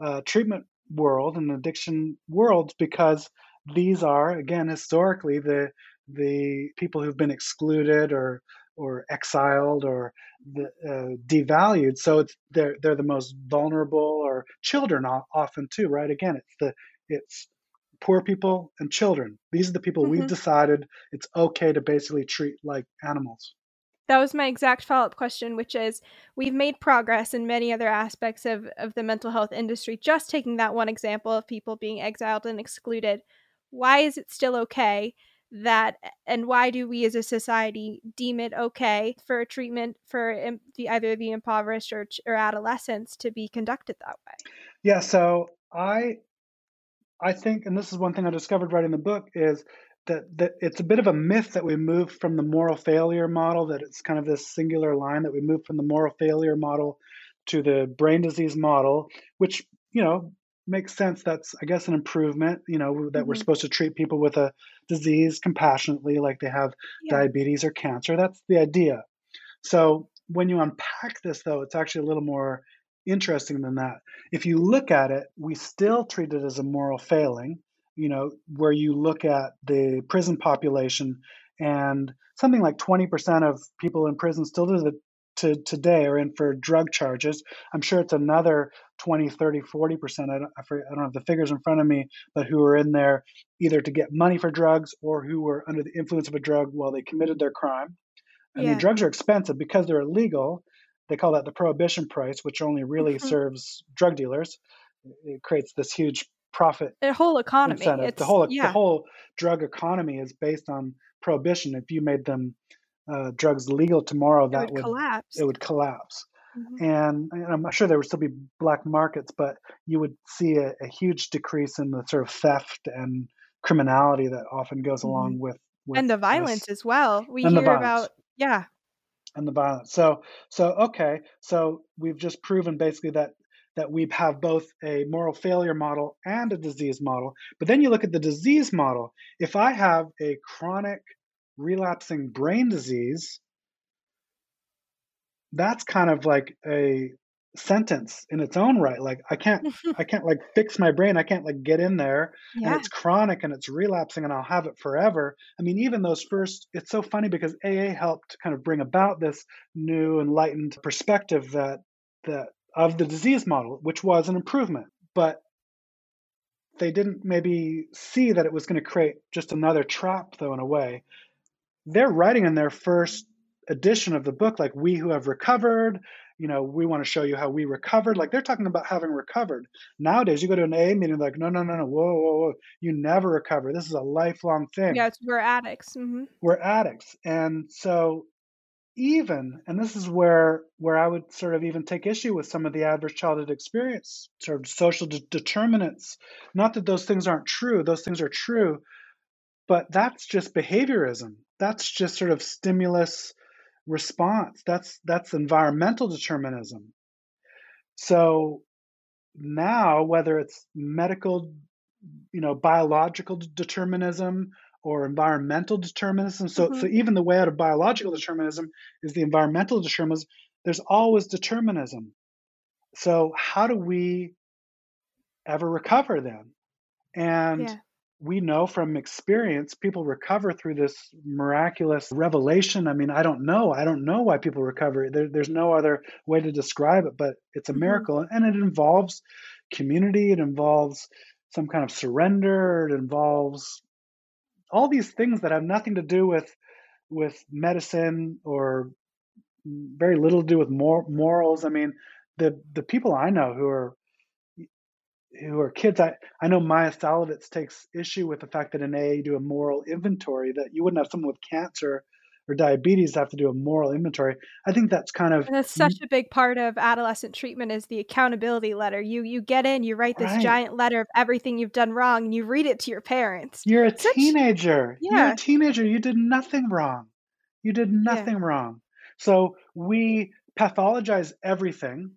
uh, treatment world and addiction world because these are, again, historically the the people who've been excluded or or exiled or the, uh, devalued. So it's they're they're the most vulnerable, or children often too, right? Again, it's the it's poor people and children. These are the people we've Mhm. decided it's okay to basically treat like animals. That was my exact follow-up question, which is we've made progress in many other aspects of, of the mental health industry. Just taking that one example of people being exiled and excluded, why is it still okay that, and why do we as a society deem it okay for a treatment for the either the impoverished or, or adolescents to be conducted that way? Yeah. So I I think, and this is one thing I discovered writing the book, is that, that it's a bit of a myth that we move from the moral failure model, that it's kind of this singular line that we move from the moral failure model to the brain disease model, which, you know, makes sense. That's, I guess, an improvement, you know, that we're Mhm. supposed to treat people with a disease compassionately, like they have Yeah. diabetes or cancer. That's the idea. So when you unpack this, though, it's actually a little more interesting than that. If you look at it, we still treat it as a moral failing, you know, where you look at the prison population and something like 20% of people in prison still to the to today are in for drug charges. I'm sure it's another 20, 30, 40%. I don't, I, don't have the figures in front of me, but who are in there either to get money for drugs or who were under the influence of a drug while they committed their crime. I mean, Yeah. drugs are expensive because they're illegal. They call that the prohibition price, which only really Mhm. serves drug dealers. It creates this huge profit The whole economy. It's The whole the yeah. whole drug economy is based on prohibition. If you made them uh, drugs legal tomorrow, It that would collapse. it would collapse. Mhm. And, and I'm sure there would still be black markets, but you would see a, a huge decrease in the sort of theft and criminality that often goes Mhm. along with with And the this violence as well. We and hear about yeah. and the violence. So so okay, so we've just proven basically that that we have both a moral failure model and a disease model. But then you look at the disease model. If I have a chronic relapsing brain disease, that's kind of like a sentence in its own right. Like I can't I can't like fix my brain. I can't like get in there and it's chronic and it's relapsing and I'll have it forever. I mean, even those first, it's so funny because AA helped kind of bring about this new enlightened perspective that that of the disease model, which was an improvement, but they didn't maybe see that it was going to create just another trap, though, in a way. They're writing in their first edition of the book, like, we who have recovered, you know, we want to show you how we recovered. Like, they're talking about having recovered. Nowadays, you go to an AA meeting, like, no, no, no, no, whoa, whoa, whoa, you never recover. This is a lifelong thing. Yeah, we're addicts. hmm We're addicts. And so, even and this is where where i would sort of even take issue with some of the adverse childhood experience sort of social de- determinants not that those things aren't true those things are true but that's just behaviorism that's just sort of stimulus response. That's that's environmental determinism. So now whether it's medical you know biological determinism or environmental determinism so hmm so even the way out of biological determinism is the environmental determinism there's always determinism. So how do we ever recover then? And Yeah. We know from experience people recover through this miraculous revelation. I mean i don't know. I don't know why people recover. There, there's no other way to describe it but it's a hmm miracle. And it involves community. It involves some kind of surrender. It involves all these things that have nothing to do with with medicine or very little to do with mor- morals. I mean the the people i know who are who are kids. I, I know Maia Szalavitz takes issue with the fact that in AA you do a moral inventory, that you wouldn't have someone with cancer or diabetes have to do a moral inventory. I think that's kind of And that's such a big part of adolescent treatment is the accountability letter. You you get in, you write this right. giant letter of everything you've done wrong, and you read it to your parents. You're a Such teenager. You're a yeah, teenager. You did nothing wrong. You did yeah. nothing wrong. So we pathologize everything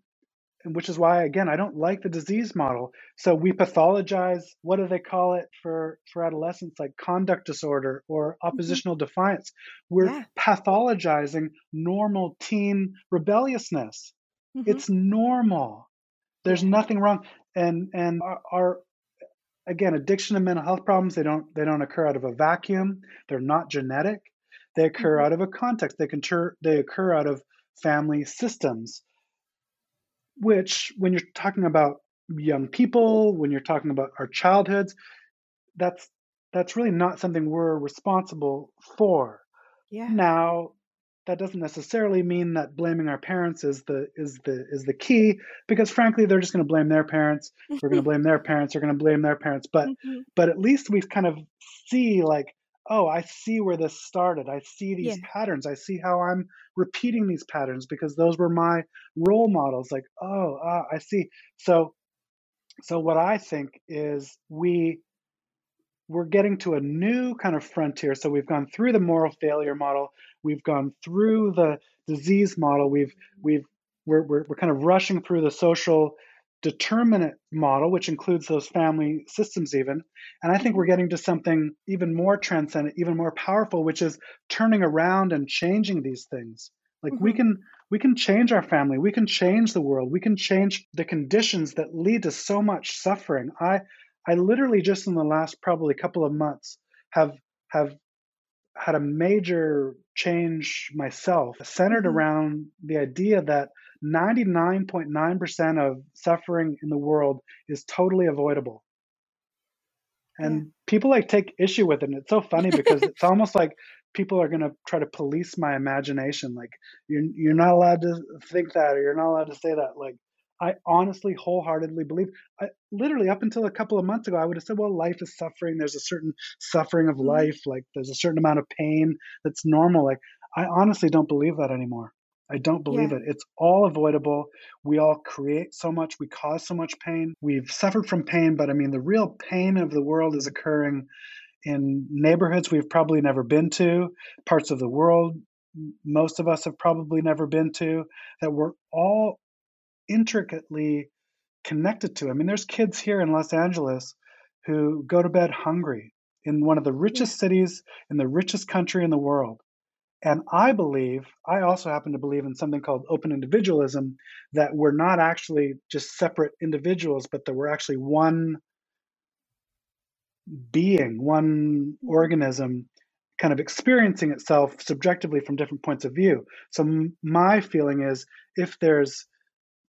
which is why again I don't like the disease model. So we pathologize. What do they call it for for adolescents? Like conduct disorder or hmm oppositional defiance. We're Yeah. pathologizing normal teen rebelliousness. hmm It's normal. There's nothing wrong. And and our, our again addiction and mental health problems they don't they don't occur out of a vacuum. They're not genetic. They occur hmm out of a context. They can they occur out of family systems which when you're talking about young people when you're talking about our childhoods that's that's really not something we're responsible for Yeah. now that doesn't necessarily mean that blaming our parents is the is the is the key because frankly they're just going to blame their parents we're going to blame their parents they're going to blame their parents but hmm but at least we kind of see like oh i see where this started. I see Yeah. these patterns. I see how i'm repeating these patterns because those were my role models like oh ah, i see. So so what i think is we we're getting to a new kind of frontier. So we've gone through the moral failure model. We've gone through the disease model. We've we've we're, we're, we're kind of rushing through the social determinant model which includes those family systems even. And i think we're getting to something even more transcendent even more powerful which is turning around and changing these things. Like we hmm can we can change our family. We can change the world. We can change the conditions that lead to so much suffering. I i literally just in the last probably couple of months have have had a major change myself centered hmm around the idea that 99.9% of suffering in the world is totally avoidable. Yeah. and people like take issue with it and it's so funny because it's almost like people are going to try to police my imagination like you're you're not allowed to think that or you're not allowed to say that. Like i honestly wholeheartedly believe I, literally up until a couple of months ago i would have said well life is suffering. There's a certain suffering of hmm life like there's a certain amount of pain that's normal. Like i honestly don't believe that anymore I don't believe Yeah. it. It's all avoidable. We all create so much. We cause so much pain. We've suffered from pain, but I mean, the real pain of the world is occurring in neighborhoods we've probably never been to, parts of the world most of us have probably never been to, that we're all intricately connected to. I mean, there's kids here in Los Angeles who go to bed hungry in one of the richest cities in the richest country in the world. And I believe, I also happen to believe in something called open individualism, that we're not actually just separate individuals, but that we're actually one being, one organism kind of experiencing itself subjectively from different points of view. So, m- my feeling is if there's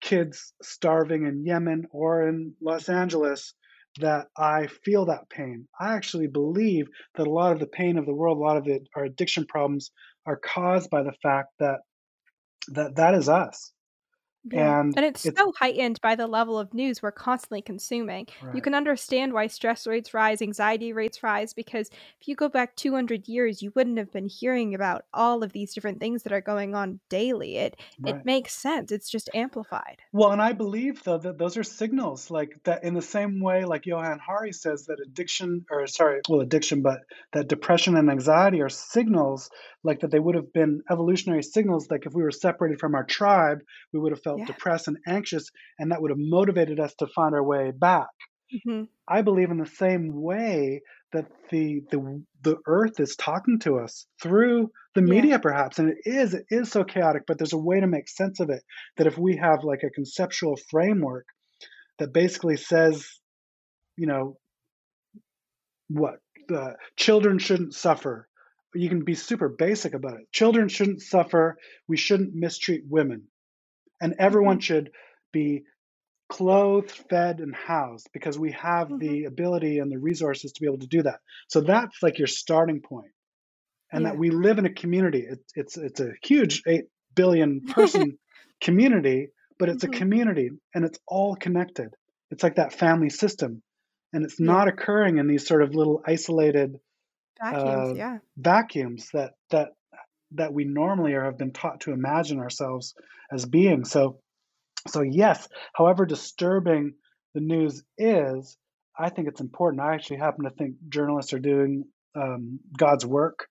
kids starving in Yemen or in Los Angeles, that I feel that pain. I actually believe that a lot of the pain of the world, a lot of it, our addiction problems are caused by the fact that that, that is us. Yeah. And And it's it's so heightened by the level of news we're constantly consuming. You can understand why stress rates rise, anxiety rates rise, because if you go back 200 years, you wouldn't have been hearing about all of these different things that are going on daily. It it makes sense. It's just amplified. Well, and I believe though that those are signals like that in the same way like Johann Hari says that addiction or sorry, well addiction, but that depression and anxiety are signals like that they would have been evolutionary signals like if we were separated from our tribe, we would have felt Yeah. depressed and anxious and that would have motivated us to find our way back. hmm I believe in the same way that the the the earth is talking to us through the Yeah. media perhaps and it is it is so chaotic but there's a way to make sense of it that if we have like a conceptual framework that basically says you know what uh, children shouldn't suffer you can be super basic about it. Children shouldn't suffer. We shouldn't mistreat women. And hmm everyone should be clothed, fed, and housed because we have hmm the ability and the resources to be able to do that. So that's like your starting point, and that we live in a community. It's it's it's a huge eight billion person community, but it's a hmm community and it's all connected. It's like that family system, and it's Yeah. not occurring in these sort of little isolated Vacuums. uh, Yeah. vacuums that that that we normally are have been taught to imagine ourselves as being. So so, yes, however disturbing the news is, I think it's important. I actually happen to think journalists are doing um, God's work,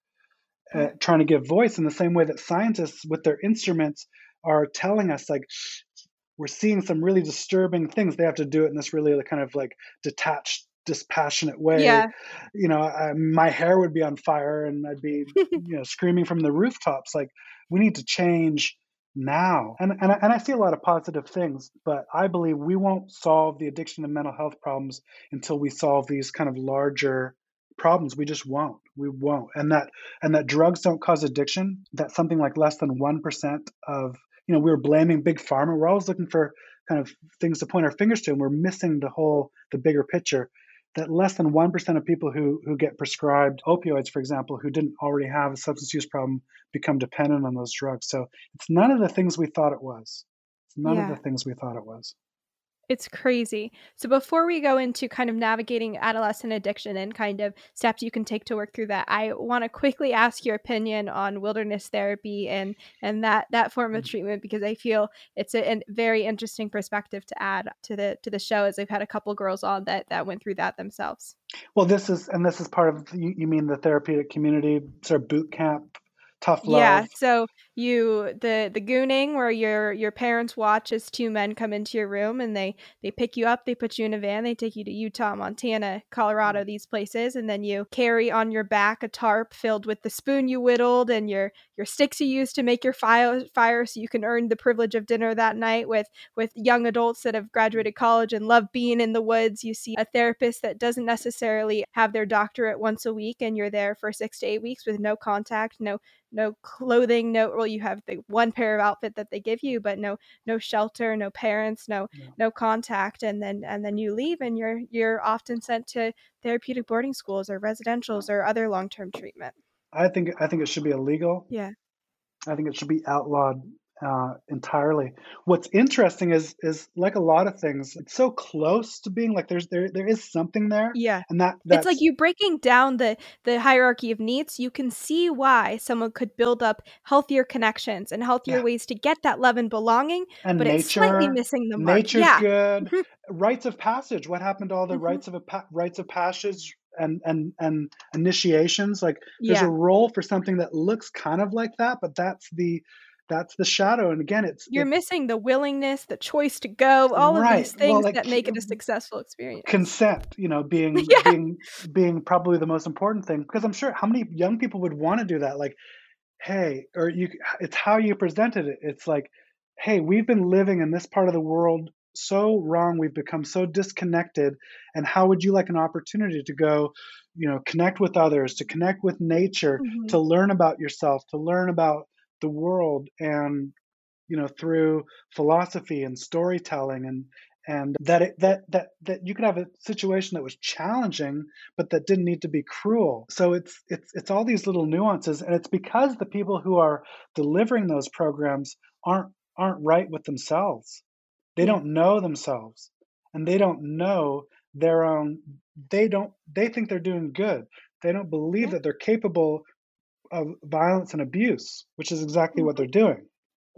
uh, trying to give voice in the same way that scientists with their instruments are telling us, like, we're seeing some really disturbing things. They have to do it in this really kind of like detached dispassionate way Yeah. you know I, my hair would be on fire and i'd be you know screaming from the rooftops like we need to change now. And, and, I- and i see a lot of positive things but i believe we won't solve the addiction and mental health problems until we solve these kind of larger problems. We just won't. We won't. And that and that drugs don't cause addiction that something like less than 1% of you know we were blaming big pharma. We're always looking for kind of things to point our fingers to and we're missing the whole the bigger picture that less than 1% of people who, who get prescribed opioids, for example, who didn't already have a substance use problem, become dependent on those drugs. So it's none of the things we thought it was. It's none Yeah. of the things we thought it was. It's crazy. So before we go into kind of navigating adolescent addiction and kind of steps you can take to work through that, I want to quickly ask your opinion on wilderness therapy and and that that form of Mhm. treatment because I feel it's a, a very interesting perspective to add to the to the show as I've had a couple girls on that that went through that themselves. Well, this is, and this is part of, you, you mean the therapeutic community, sort of boot camp, tough love. Yeah, so you the the gooning where your your parents watch as two men come into your room and they they pick you up, they put you in a van, they take you to Utah, Montana, Colorado, mm. these places, and then you carry on your back a tarp filled with the spoon you whittled and your your sticks you used to make your fire fire so you can earn the privilege of dinner that night with with young adults that have graduated college and love being in the woods. You see a therapist that doesn't necessarily have their doctorate once a week and you're there for 6 to 8 weeks with no contact, no no clothing no you have the one pair of outfit that they give you but no no shelter no parents no Yeah. no contact and then and then you leave and you're you're often sent to therapeutic boarding schools or residentials or other long-term treatment I think, I think it should be illegal. yeah I think it should be outlawed uh, entirely. What's interesting is, is like a lot of things, it's so close to being like there's there there is something there, yeah and that that's it's like you breaking down the the hierarchy of needs you can see why someone could build up healthier connections and healthier Yeah. ways to get that love and belonging and but it's slightly nature. missing the mark Nature's yeah good. Mhm. Rites of passage. What happened to all the Mhm. rites of a pa- rites of passage and and and initiations? Like there's yeah a role for something that looks kind of like that, but that's the that's the shadow. And again, it's You're it, missing the willingness, the choice to go, all of right. these Well, things like that make it a successful experience. consent. You know, being Yeah. being being probably the most important thing because I'm sure how many young people would want to do that. Like, hey, or you. It's how you presented it. It's like, hey, we've been living in this part of the world so wrong. We've become so disconnected. And how would you like an opportunity to go, you know, connect with others, to connect with nature, Mhm. to learn about yourself, to learn about the world, and you know, through philosophy and storytelling and and that it, that that that you could have a situation that was challenging but that didn't need to be cruel so it's it's it's all these little nuances and it's because the people who are delivering those programs aren't aren't right with themselves they Yeah. don't know themselves and they don't know their own they don't they think they're doing good they don't believe Yeah. that they're capable of violence and abuse which is exactly what Mhm. they're doing.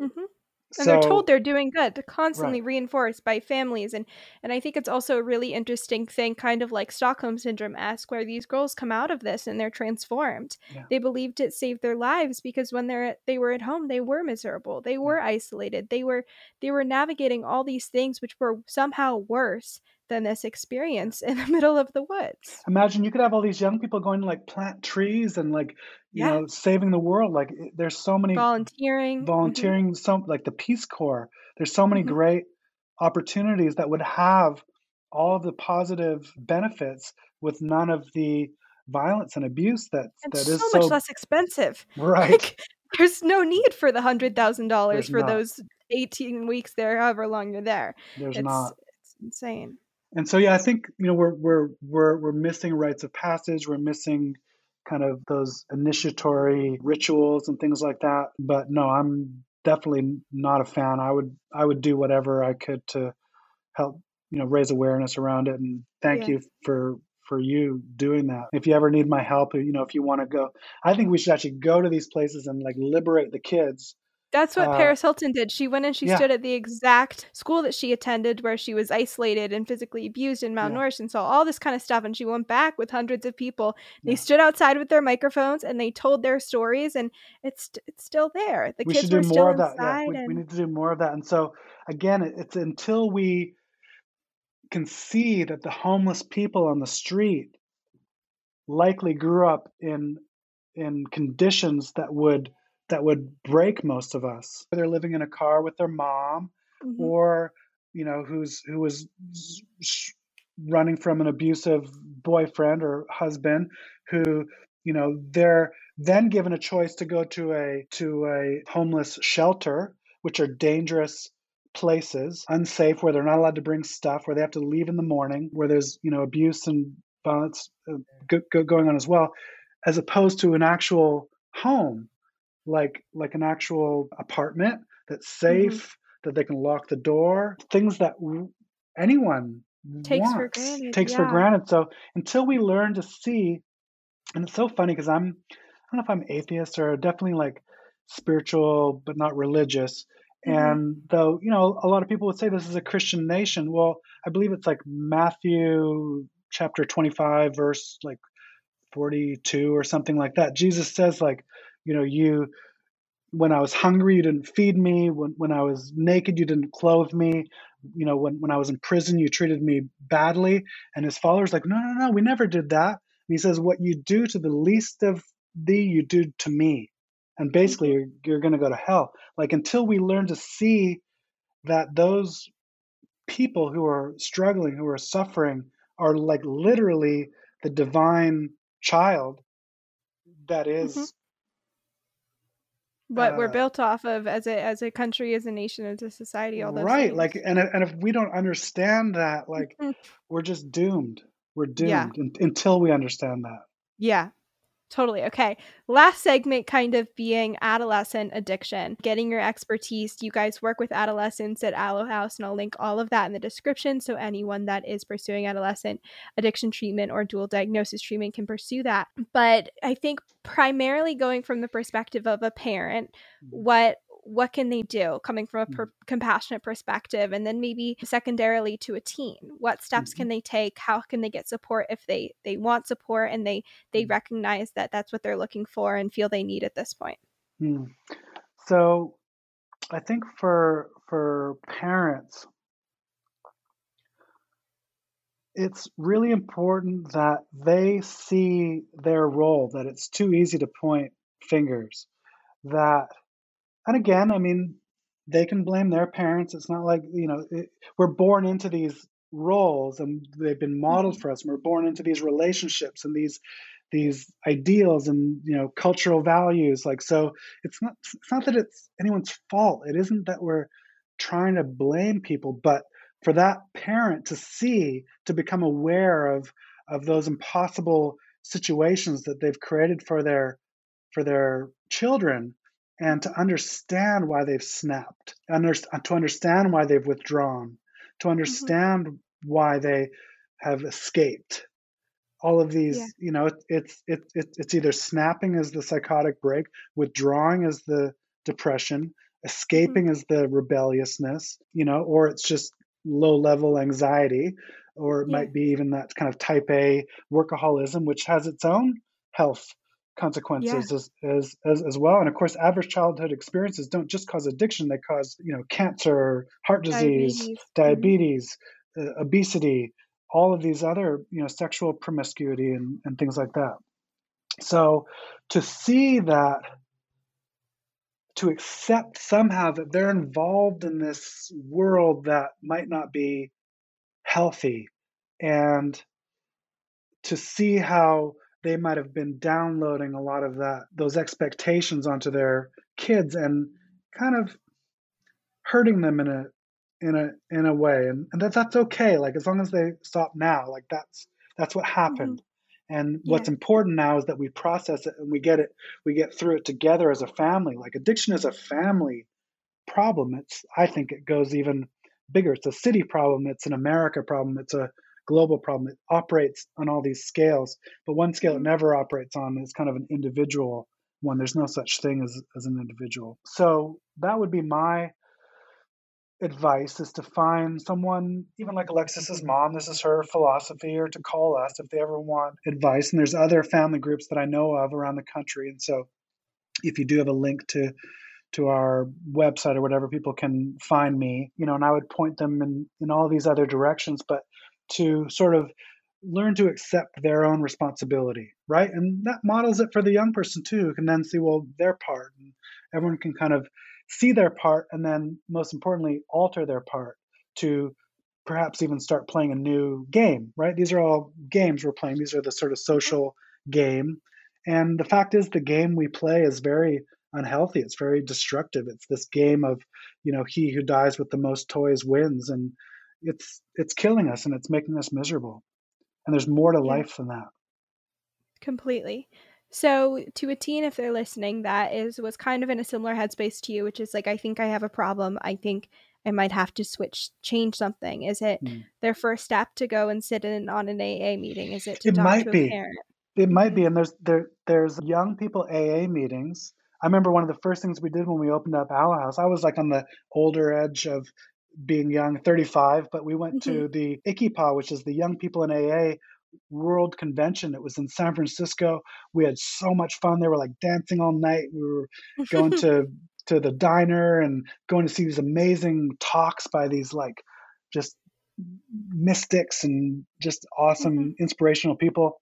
Mhm. and they're told they're doing good. They're right. constantly reinforced by families. And and i think it's also a really interesting thing kind of like stockholm syndrome esque where these girls come out of this and they're transformed. Yeah. They believed it saved their lives because when they're they were at home they were miserable. They yeah. were isolated. They were they were navigating all these things which were somehow worse than this experience in the middle of the woods Imagine you could have all these young people going to like plant trees and like, you yeah know, saving the world. Like there's so many volunteering hmm volunteering, some like the Peace Corps. There's so many hmm great opportunities that would have all of the positive benefits with none of the violence and abuse that and that so is much less expensive right. like there's no need for the hundred thousand dollars for not. those 18 weeks there however long you're there There's it's not. it's insane And so yeah, I think you know we're we're we're we're missing rites of passage. We're missing kind of those initiatory rituals and things like that. But no, I'm definitely not a fan. I would I would do whatever I could to help you know raise awareness around it. And thank yeah you for for you doing that. If you ever need my help, you know, if you want to go, I think we should actually go to these places and like liberate the kids. That's what Uh, Paris Hilton did. She went and she yeah, stood at the exact school that she attended where she was isolated and physically abused and yeah, malnourished and saw all this kind of stuff. And she went back with hundreds of people. They stood outside with their microphones and they told their stories, and it's it's still there. The we kids should do were more still of that. Yeah, inside, we, we need to do more of that. And so again, it's until we can see that the homeless people on the street likely grew up in in conditions that would that would break most of us. They're living in a car with their mom, mm-hmm. or you know, who's who was running from an abusive boyfriend or husband, who you know they're then given a choice to go to a to a homeless shelter, which are dangerous places, unsafe, where they're not allowed to bring stuff, where they have to leave in the morning, where there's you know abuse and violence uh, go, go, going on as well, as opposed to an actual home, like like an actual apartment that's mm-hmm. safe, mm-hmm. that they can lock the door, things that anyone takes wants, for granted. Takes yeah. for granted. So until we learn to see, and it's so funny because I'm I don't know if I'm atheist or definitely like spiritual but not religious. Mm-hmm. And though, you know, a lot of people would say this is a Christian nation. Well, I believe it's like Matthew chapter 25, verse like 42 or something like that. Jesus says, like, you know, you, when I was hungry, you didn't feed me. When, when I was naked, you didn't clothe me. You know, when, when I was in prison, you treated me badly. And his followers, like, no, no, no, we never did that. And he says, what you do to the least of thee, you do to me and basically you're, you're going to go to hell like until we learn to see that those people who are struggling who are suffering are like literally the divine child that is mm-hmm. What uh, we're built off of as a as a country as a nation as a society all those right things. like and, and if we don't understand that like we're just doomed we're doomed yeah. in, until we understand that yeah Totally. Okay. Last segment kind of being adolescent addiction, getting your expertise. You guys work with adolescents at Alo House, and I'll link all of that in the description. So anyone that is pursuing adolescent addiction treatment or dual diagnosis treatment can pursue that. But I think primarily going from the perspective of a parent, mm-hmm. what what can they do coming from a per- mm-hmm. compassionate perspective and then maybe secondarily to a teen what steps mm-hmm. can they take how can they get support if they they want support and they they mm-hmm. recognize that that's what they're looking for and feel they need at this point mm. so i think for for parents it's really important that they see their role that it's too easy to point fingers that and again, I mean, they can blame their parents. It's not like, you know, it, we're born into these roles and they've been modeled mm-hmm. for us. And we're born into these relationships and these these ideals and you know cultural values like so it's not it's not that it's anyone's fault it isn't that we're trying to blame people but for that parent to see to become aware of of those impossible situations that they've created for their for their children and to understand why they've snapped, and to understand why they've withdrawn, to mm-hmm. understand mm-hmm. why they have escaped. All of these, yeah. you know, it, it's it, it, it's either snapping as the psychotic break, withdrawing as the depression, escaping mm-hmm. as the rebelliousness, you know, or it's just low level anxiety, or it yeah. might be even that kind of type A workaholism, which has its own health consequences yeah. as, as, as as well and of course adverse childhood experiences don't just cause addiction they cause you know cancer heart disease diabetes, diabetes mm-hmm. uh, obesity all of these other you know sexual promiscuity and, and things like that so to see that to accept somehow that they're involved in this world that might not be healthy and to see how they might have been downloading a lot of that those expectations onto their kids and kind of hurting them in a in a in a way. And, and that, that's okay. Like as long as they stop now like that's that's what happened. Mm-hmm. and yeah. what's important now is that we process it and we get it we get through it together as a family. Like addiction is a family problem. It's i think it goes even bigger. It's a city problem. It's an america problem. It's a global problem. It operates on all these scales, but one scale it mm-hmm. never operates on is kind of an individual one. There's no such thing as, as an individual. So that would be my advice is to find someone, even like Alexis's mom, this is her philosophy, or to call us if they ever want advice. And there's other family groups that I know of around the country. And so if you do have a link to to our website or whatever people can find me you know and i would point them in in all these other directions but to sort of learn to accept their own responsibility right? And that models it for the young person too who can then see well their part and everyone can kind of see their part and then most importantly alter their part to perhaps even start playing a new game right? These are all games we're playing. These are the sort of social game. And the fact is the game we play is very unhealthy. It's very destructive. It's this game of you know he who dies with the most toys wins and it's it's killing us and it's making us miserable. And there's more to yeah. life than that. Completely. So to a teen if they're listening that is was kind of in a similar headspace to you which is like i think i have a problem. I think i might have to switch change something. Is it mm. their first step to go and sit in on an aa meeting? Is it to it talk might to be. a parent? It might be and there's there there's young people aa meetings. I remember one of the first things we did when we opened up Alo House. I was like on the older edge of being young, 35, but we went mm-hmm. to the ICYPAA, which is the Young People in AA World Convention. It was in San Francisco. We had so much fun. They were like dancing all night. We were going to to the diner and going to see these amazing talks by these like just mystics and just awesome mm-hmm. inspirational people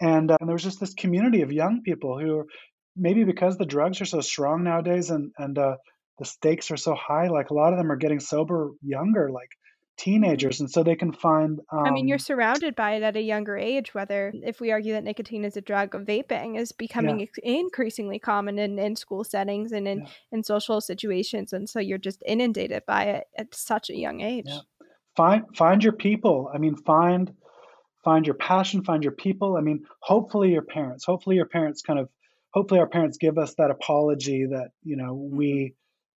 and, uh, and there was just this community of young people who maybe because the drugs are so strong nowadays and and uh, the stakes are so high, like a lot of them are getting sober younger, like teenagers, and so they can find. Um, I mean, you're um surrounded by it at a younger age. Whether if we argue that nicotine is a drug, vaping is becoming yeah. increasingly common in, in school settings and in, yeah. in social situations, and so you're just inundated by it at such a young age. Yeah. Find find your people. I mean, find find your passion, find your people. I mean, hopefully your parents. Hopefully your parents kind of hopefully our parents give us that apology that you know we mm-hmm.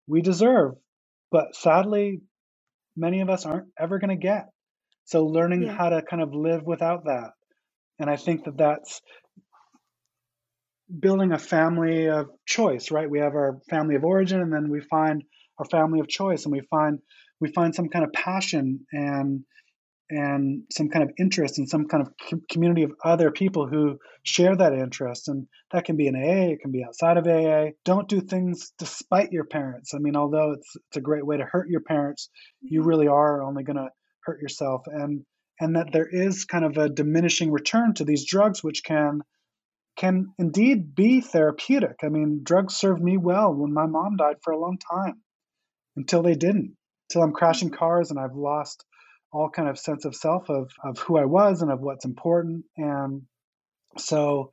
We deserve but sadly many of us aren't ever going to get so learning yeah. how to kind of live without that and i think that that's building a family of choice right we have our family of origin and then we find our family of choice and we find we find some kind of passion and and some kind of interest in some kind of community of other people who share that interest. And that can be in AA, it can be outside of AA. Don't do things despite your parents. I mean, although it's it's a great way to hurt your parents, you really are only going to hurt yourself. And and that there is kind of a diminishing return to these drugs, which can can indeed be therapeutic. I mean, drugs served me well when my mom died for a long time, until they didn't. Until I'm crashing mm-hmm. cars and I've lost all kind of sense of self of of who I was and of what's important. And so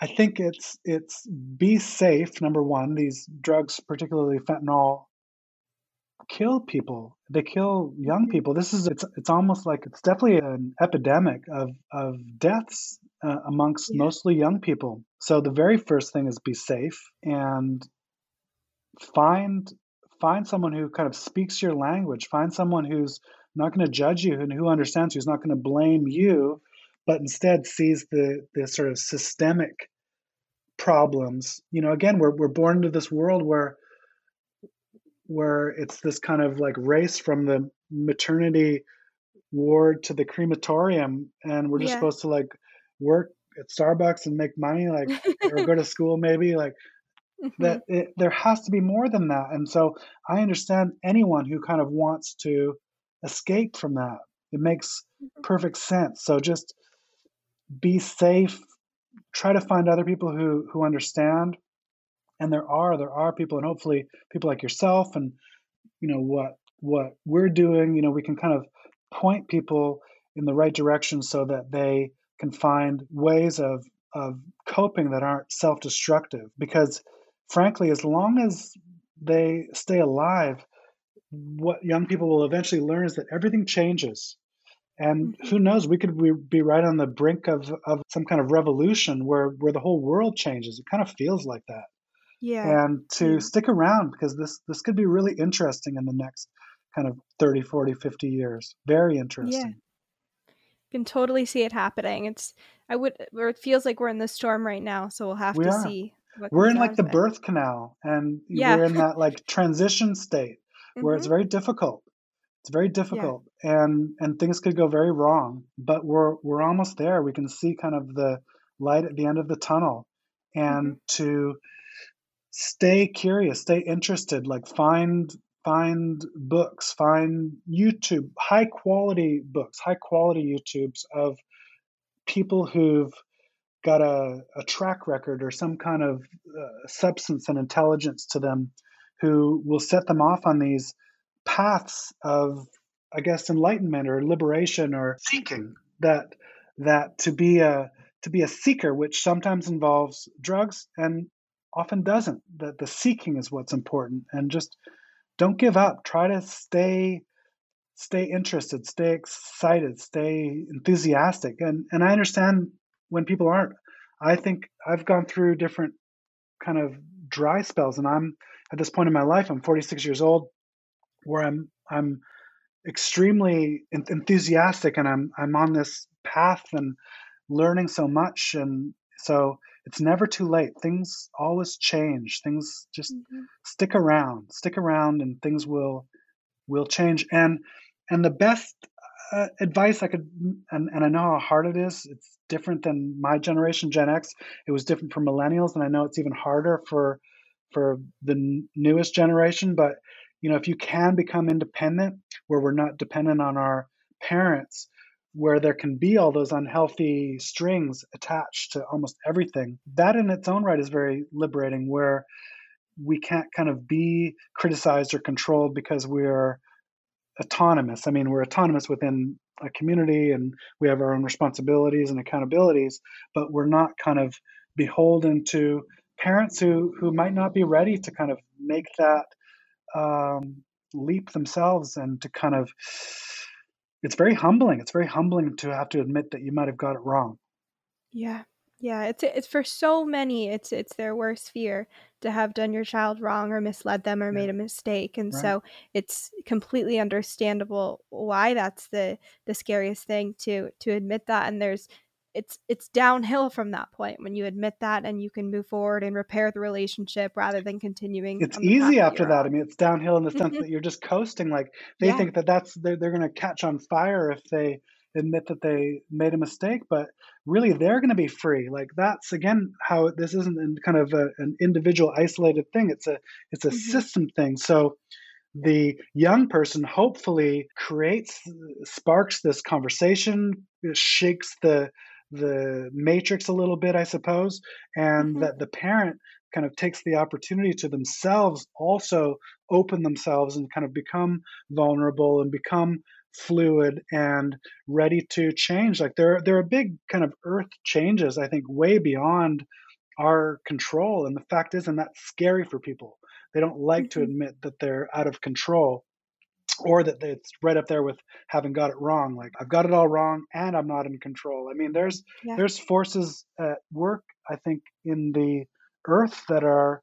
I think it's it's be safe. Number one, these drugs, particularly fentanyl, kill people. They kill young mm-hmm. people. This is it's it's almost like it's definitely an epidemic of of deaths uh, amongst yeah. mostly young people. So the very first thing is be safe and find find someone who kind of speaks your language. Find someone who's not going to judge you and who understands you. He's not going to blame you, but instead sees the the sort of systemic problems. You know, again, we're we're born into this world where where it's this kind of like race from the maternity ward to the crematorium, and we're just yeah. supposed to like work at Starbucks and make money, like or go to school maybe, like mm-hmm. that. It, there has to be more than that, and so I understand anyone who kind of wants to escape from that. It makes mm-hmm. perfect sense. So just be safe. Try to find other people who who understand. And there are there are people, and hopefully people like yourself, and you know what what we're doing. You know we can kind of point people in the right direction so that they can find ways of of coping that aren't self-destructive. Because frankly, as long as they stay alive, what young people will eventually learn is that everything changes. And mm-hmm. who knows, we could be right on the brink of, of some kind of revolution where, where the whole world changes. It kind of feels like that. Yeah. And to yeah. stick around because this, this could be really interesting in the next kind of 30, 40, 50 years. Very interesting. Yeah. You can totally see it happening. It's, I would, or it feels like we're in the storm right now. So we'll have we to are. see. We're in like the birth canal and yeah. we're in that like transition state where mm-hmm. it's very difficult. It's very difficult, yeah. and and things could go very wrong. But we're we're almost there. We can see kind of the light at the end of the tunnel, and mm-hmm. to stay curious, stay interested, like find find books, find YouTube, high quality books, high quality YouTubes of people who've got a, a track record or some kind of uh, substance and intelligence to them who will set them off on these paths of i guess enlightenment or liberation or seeking that that to be a to be a seeker which sometimes involves drugs and often doesn't that the seeking is what's important. And just don't give up. Try to stay stay interested stay excited stay enthusiastic. And and i understand when people aren't. I think i've gone through different kind of dry spells and i'm at this point in my life i'm 46 years old where i'm i'm extremely enthusiastic and i'm i'm on this path and learning so much and so it's never too late. Things always change. Things just mm-hmm. stick around stick around and things will will change. And and the best uh, advice i could and, and i know how hard it is. It's different than my generation gen x. It was different for millennials and i know it's even harder for for the newest generation. But you know if you can become independent where we're not dependent on our parents where there can be all those unhealthy strings attached to almost everything that in its own right is very liberating where we can't kind of be criticized or controlled because we're autonomous. I mean we're autonomous within a community and we have our own responsibilities and accountabilities but we're not kind of beholden to parents who who might not be ready to kind of make that um, leap themselves and to kind of it's very humbling. It's very humbling to have to admit that you might have got it wrong. Yeah yeah it's it's for so many it's it's their worst fear to have done your child wrong or misled them or yeah. made a mistake and right. so it's completely understandable why that's the the scariest thing to to admit that and there's it's it's downhill from that point when you admit that and you can move forward and repair the relationship rather than continuing it's easy after that, that i mean it's downhill in the sense that you're just coasting like they yeah. think that that's they're, they're going to catch on fire if they admit that they made a mistake but really they're going to be free like that's again how this isn't kind of a, an individual isolated thing it's a it's a mm-hmm. system thing so the young person hopefully creates sparks this conversation shakes the the matrix a little bit, I suppose, and mm-hmm. that the parent kind of takes the opportunity to themselves also open themselves and kind of become vulnerable and become fluid and ready to change. Like there, there are big kind of earth changes, I think, way beyond our control. And the fact is, and that's scary for people. They don't like mm-hmm. to admit that they're out of control or that it's right up there with having got it wrong like i've got it all wrong and i'm not in control i mean there's yeah. there's forces at work i think in the earth that are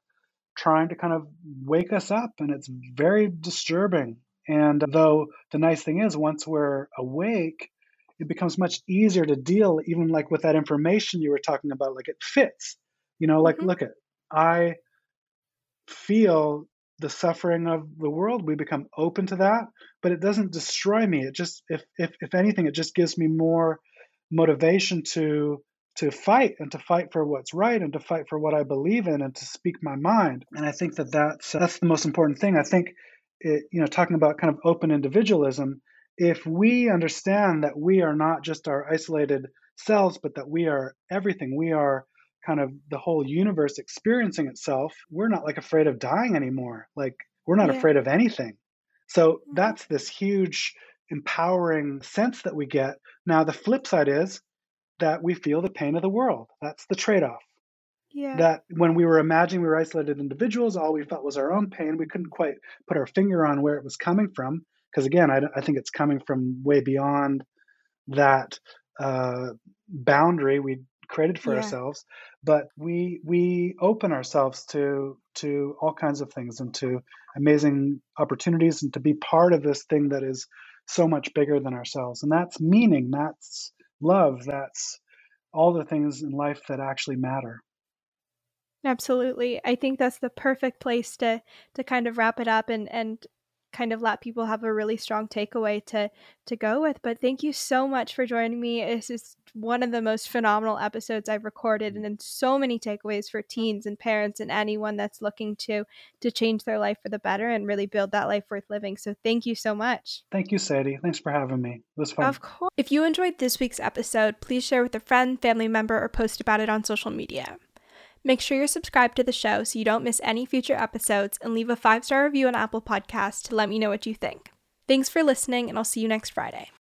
trying to kind of wake us up and it's very disturbing and though the nice thing is once we're awake it becomes much easier to deal even like with that information you were talking about like it fits. You know like mm-hmm. look at i feel the suffering of the world. We become open to that but it doesn't destroy me. It just if if, if anything it just gives me more motivation to to fight and to fight for what's right and to fight for what i believe in and to speak my mind. And i think that that's that's the most important thing. I think it, you know talking about kind of open individualism if we understand that we are not just our isolated selves but that we are everything we are kind of the whole universe experiencing itself, we're not like afraid of dying anymore. Like we're not yeah. afraid of anything. So mm-hmm. that's this huge empowering sense that we get. Now the flip side is that we feel the pain of the world. That's the trade-off. Yeah. That when we were imagining we were isolated individuals, all we felt was our own pain. We couldn't quite put our finger on where it was coming from. Because again, I, I think it's coming from way beyond that uh, boundary we created for yeah. ourselves but we we open ourselves to to all kinds of things and to amazing opportunities and to be part of this thing that is so much bigger than ourselves and that's meaning that's love that's all the things in life that actually matter absolutely i think that's the perfect place to to kind of wrap it up and and kind of let people have a really strong takeaway to to go with. But thank you so much for joining me. This is one of the most phenomenal episodes I've recorded and so many takeaways for teens and parents and anyone that's looking to to change their life for the better and really build that life worth living. So thank you so much. Thank you, Sadie. Thanks for having me. It was fun. Of course. If you enjoyed this week's episode, please share with a friend, family member, or post about it on social media. Make sure you're subscribed to the show so you don't miss any future episodes and leave a five star review on Apple Podcasts to let me know what you think. Thanks for listening, and I'll see you next Friday.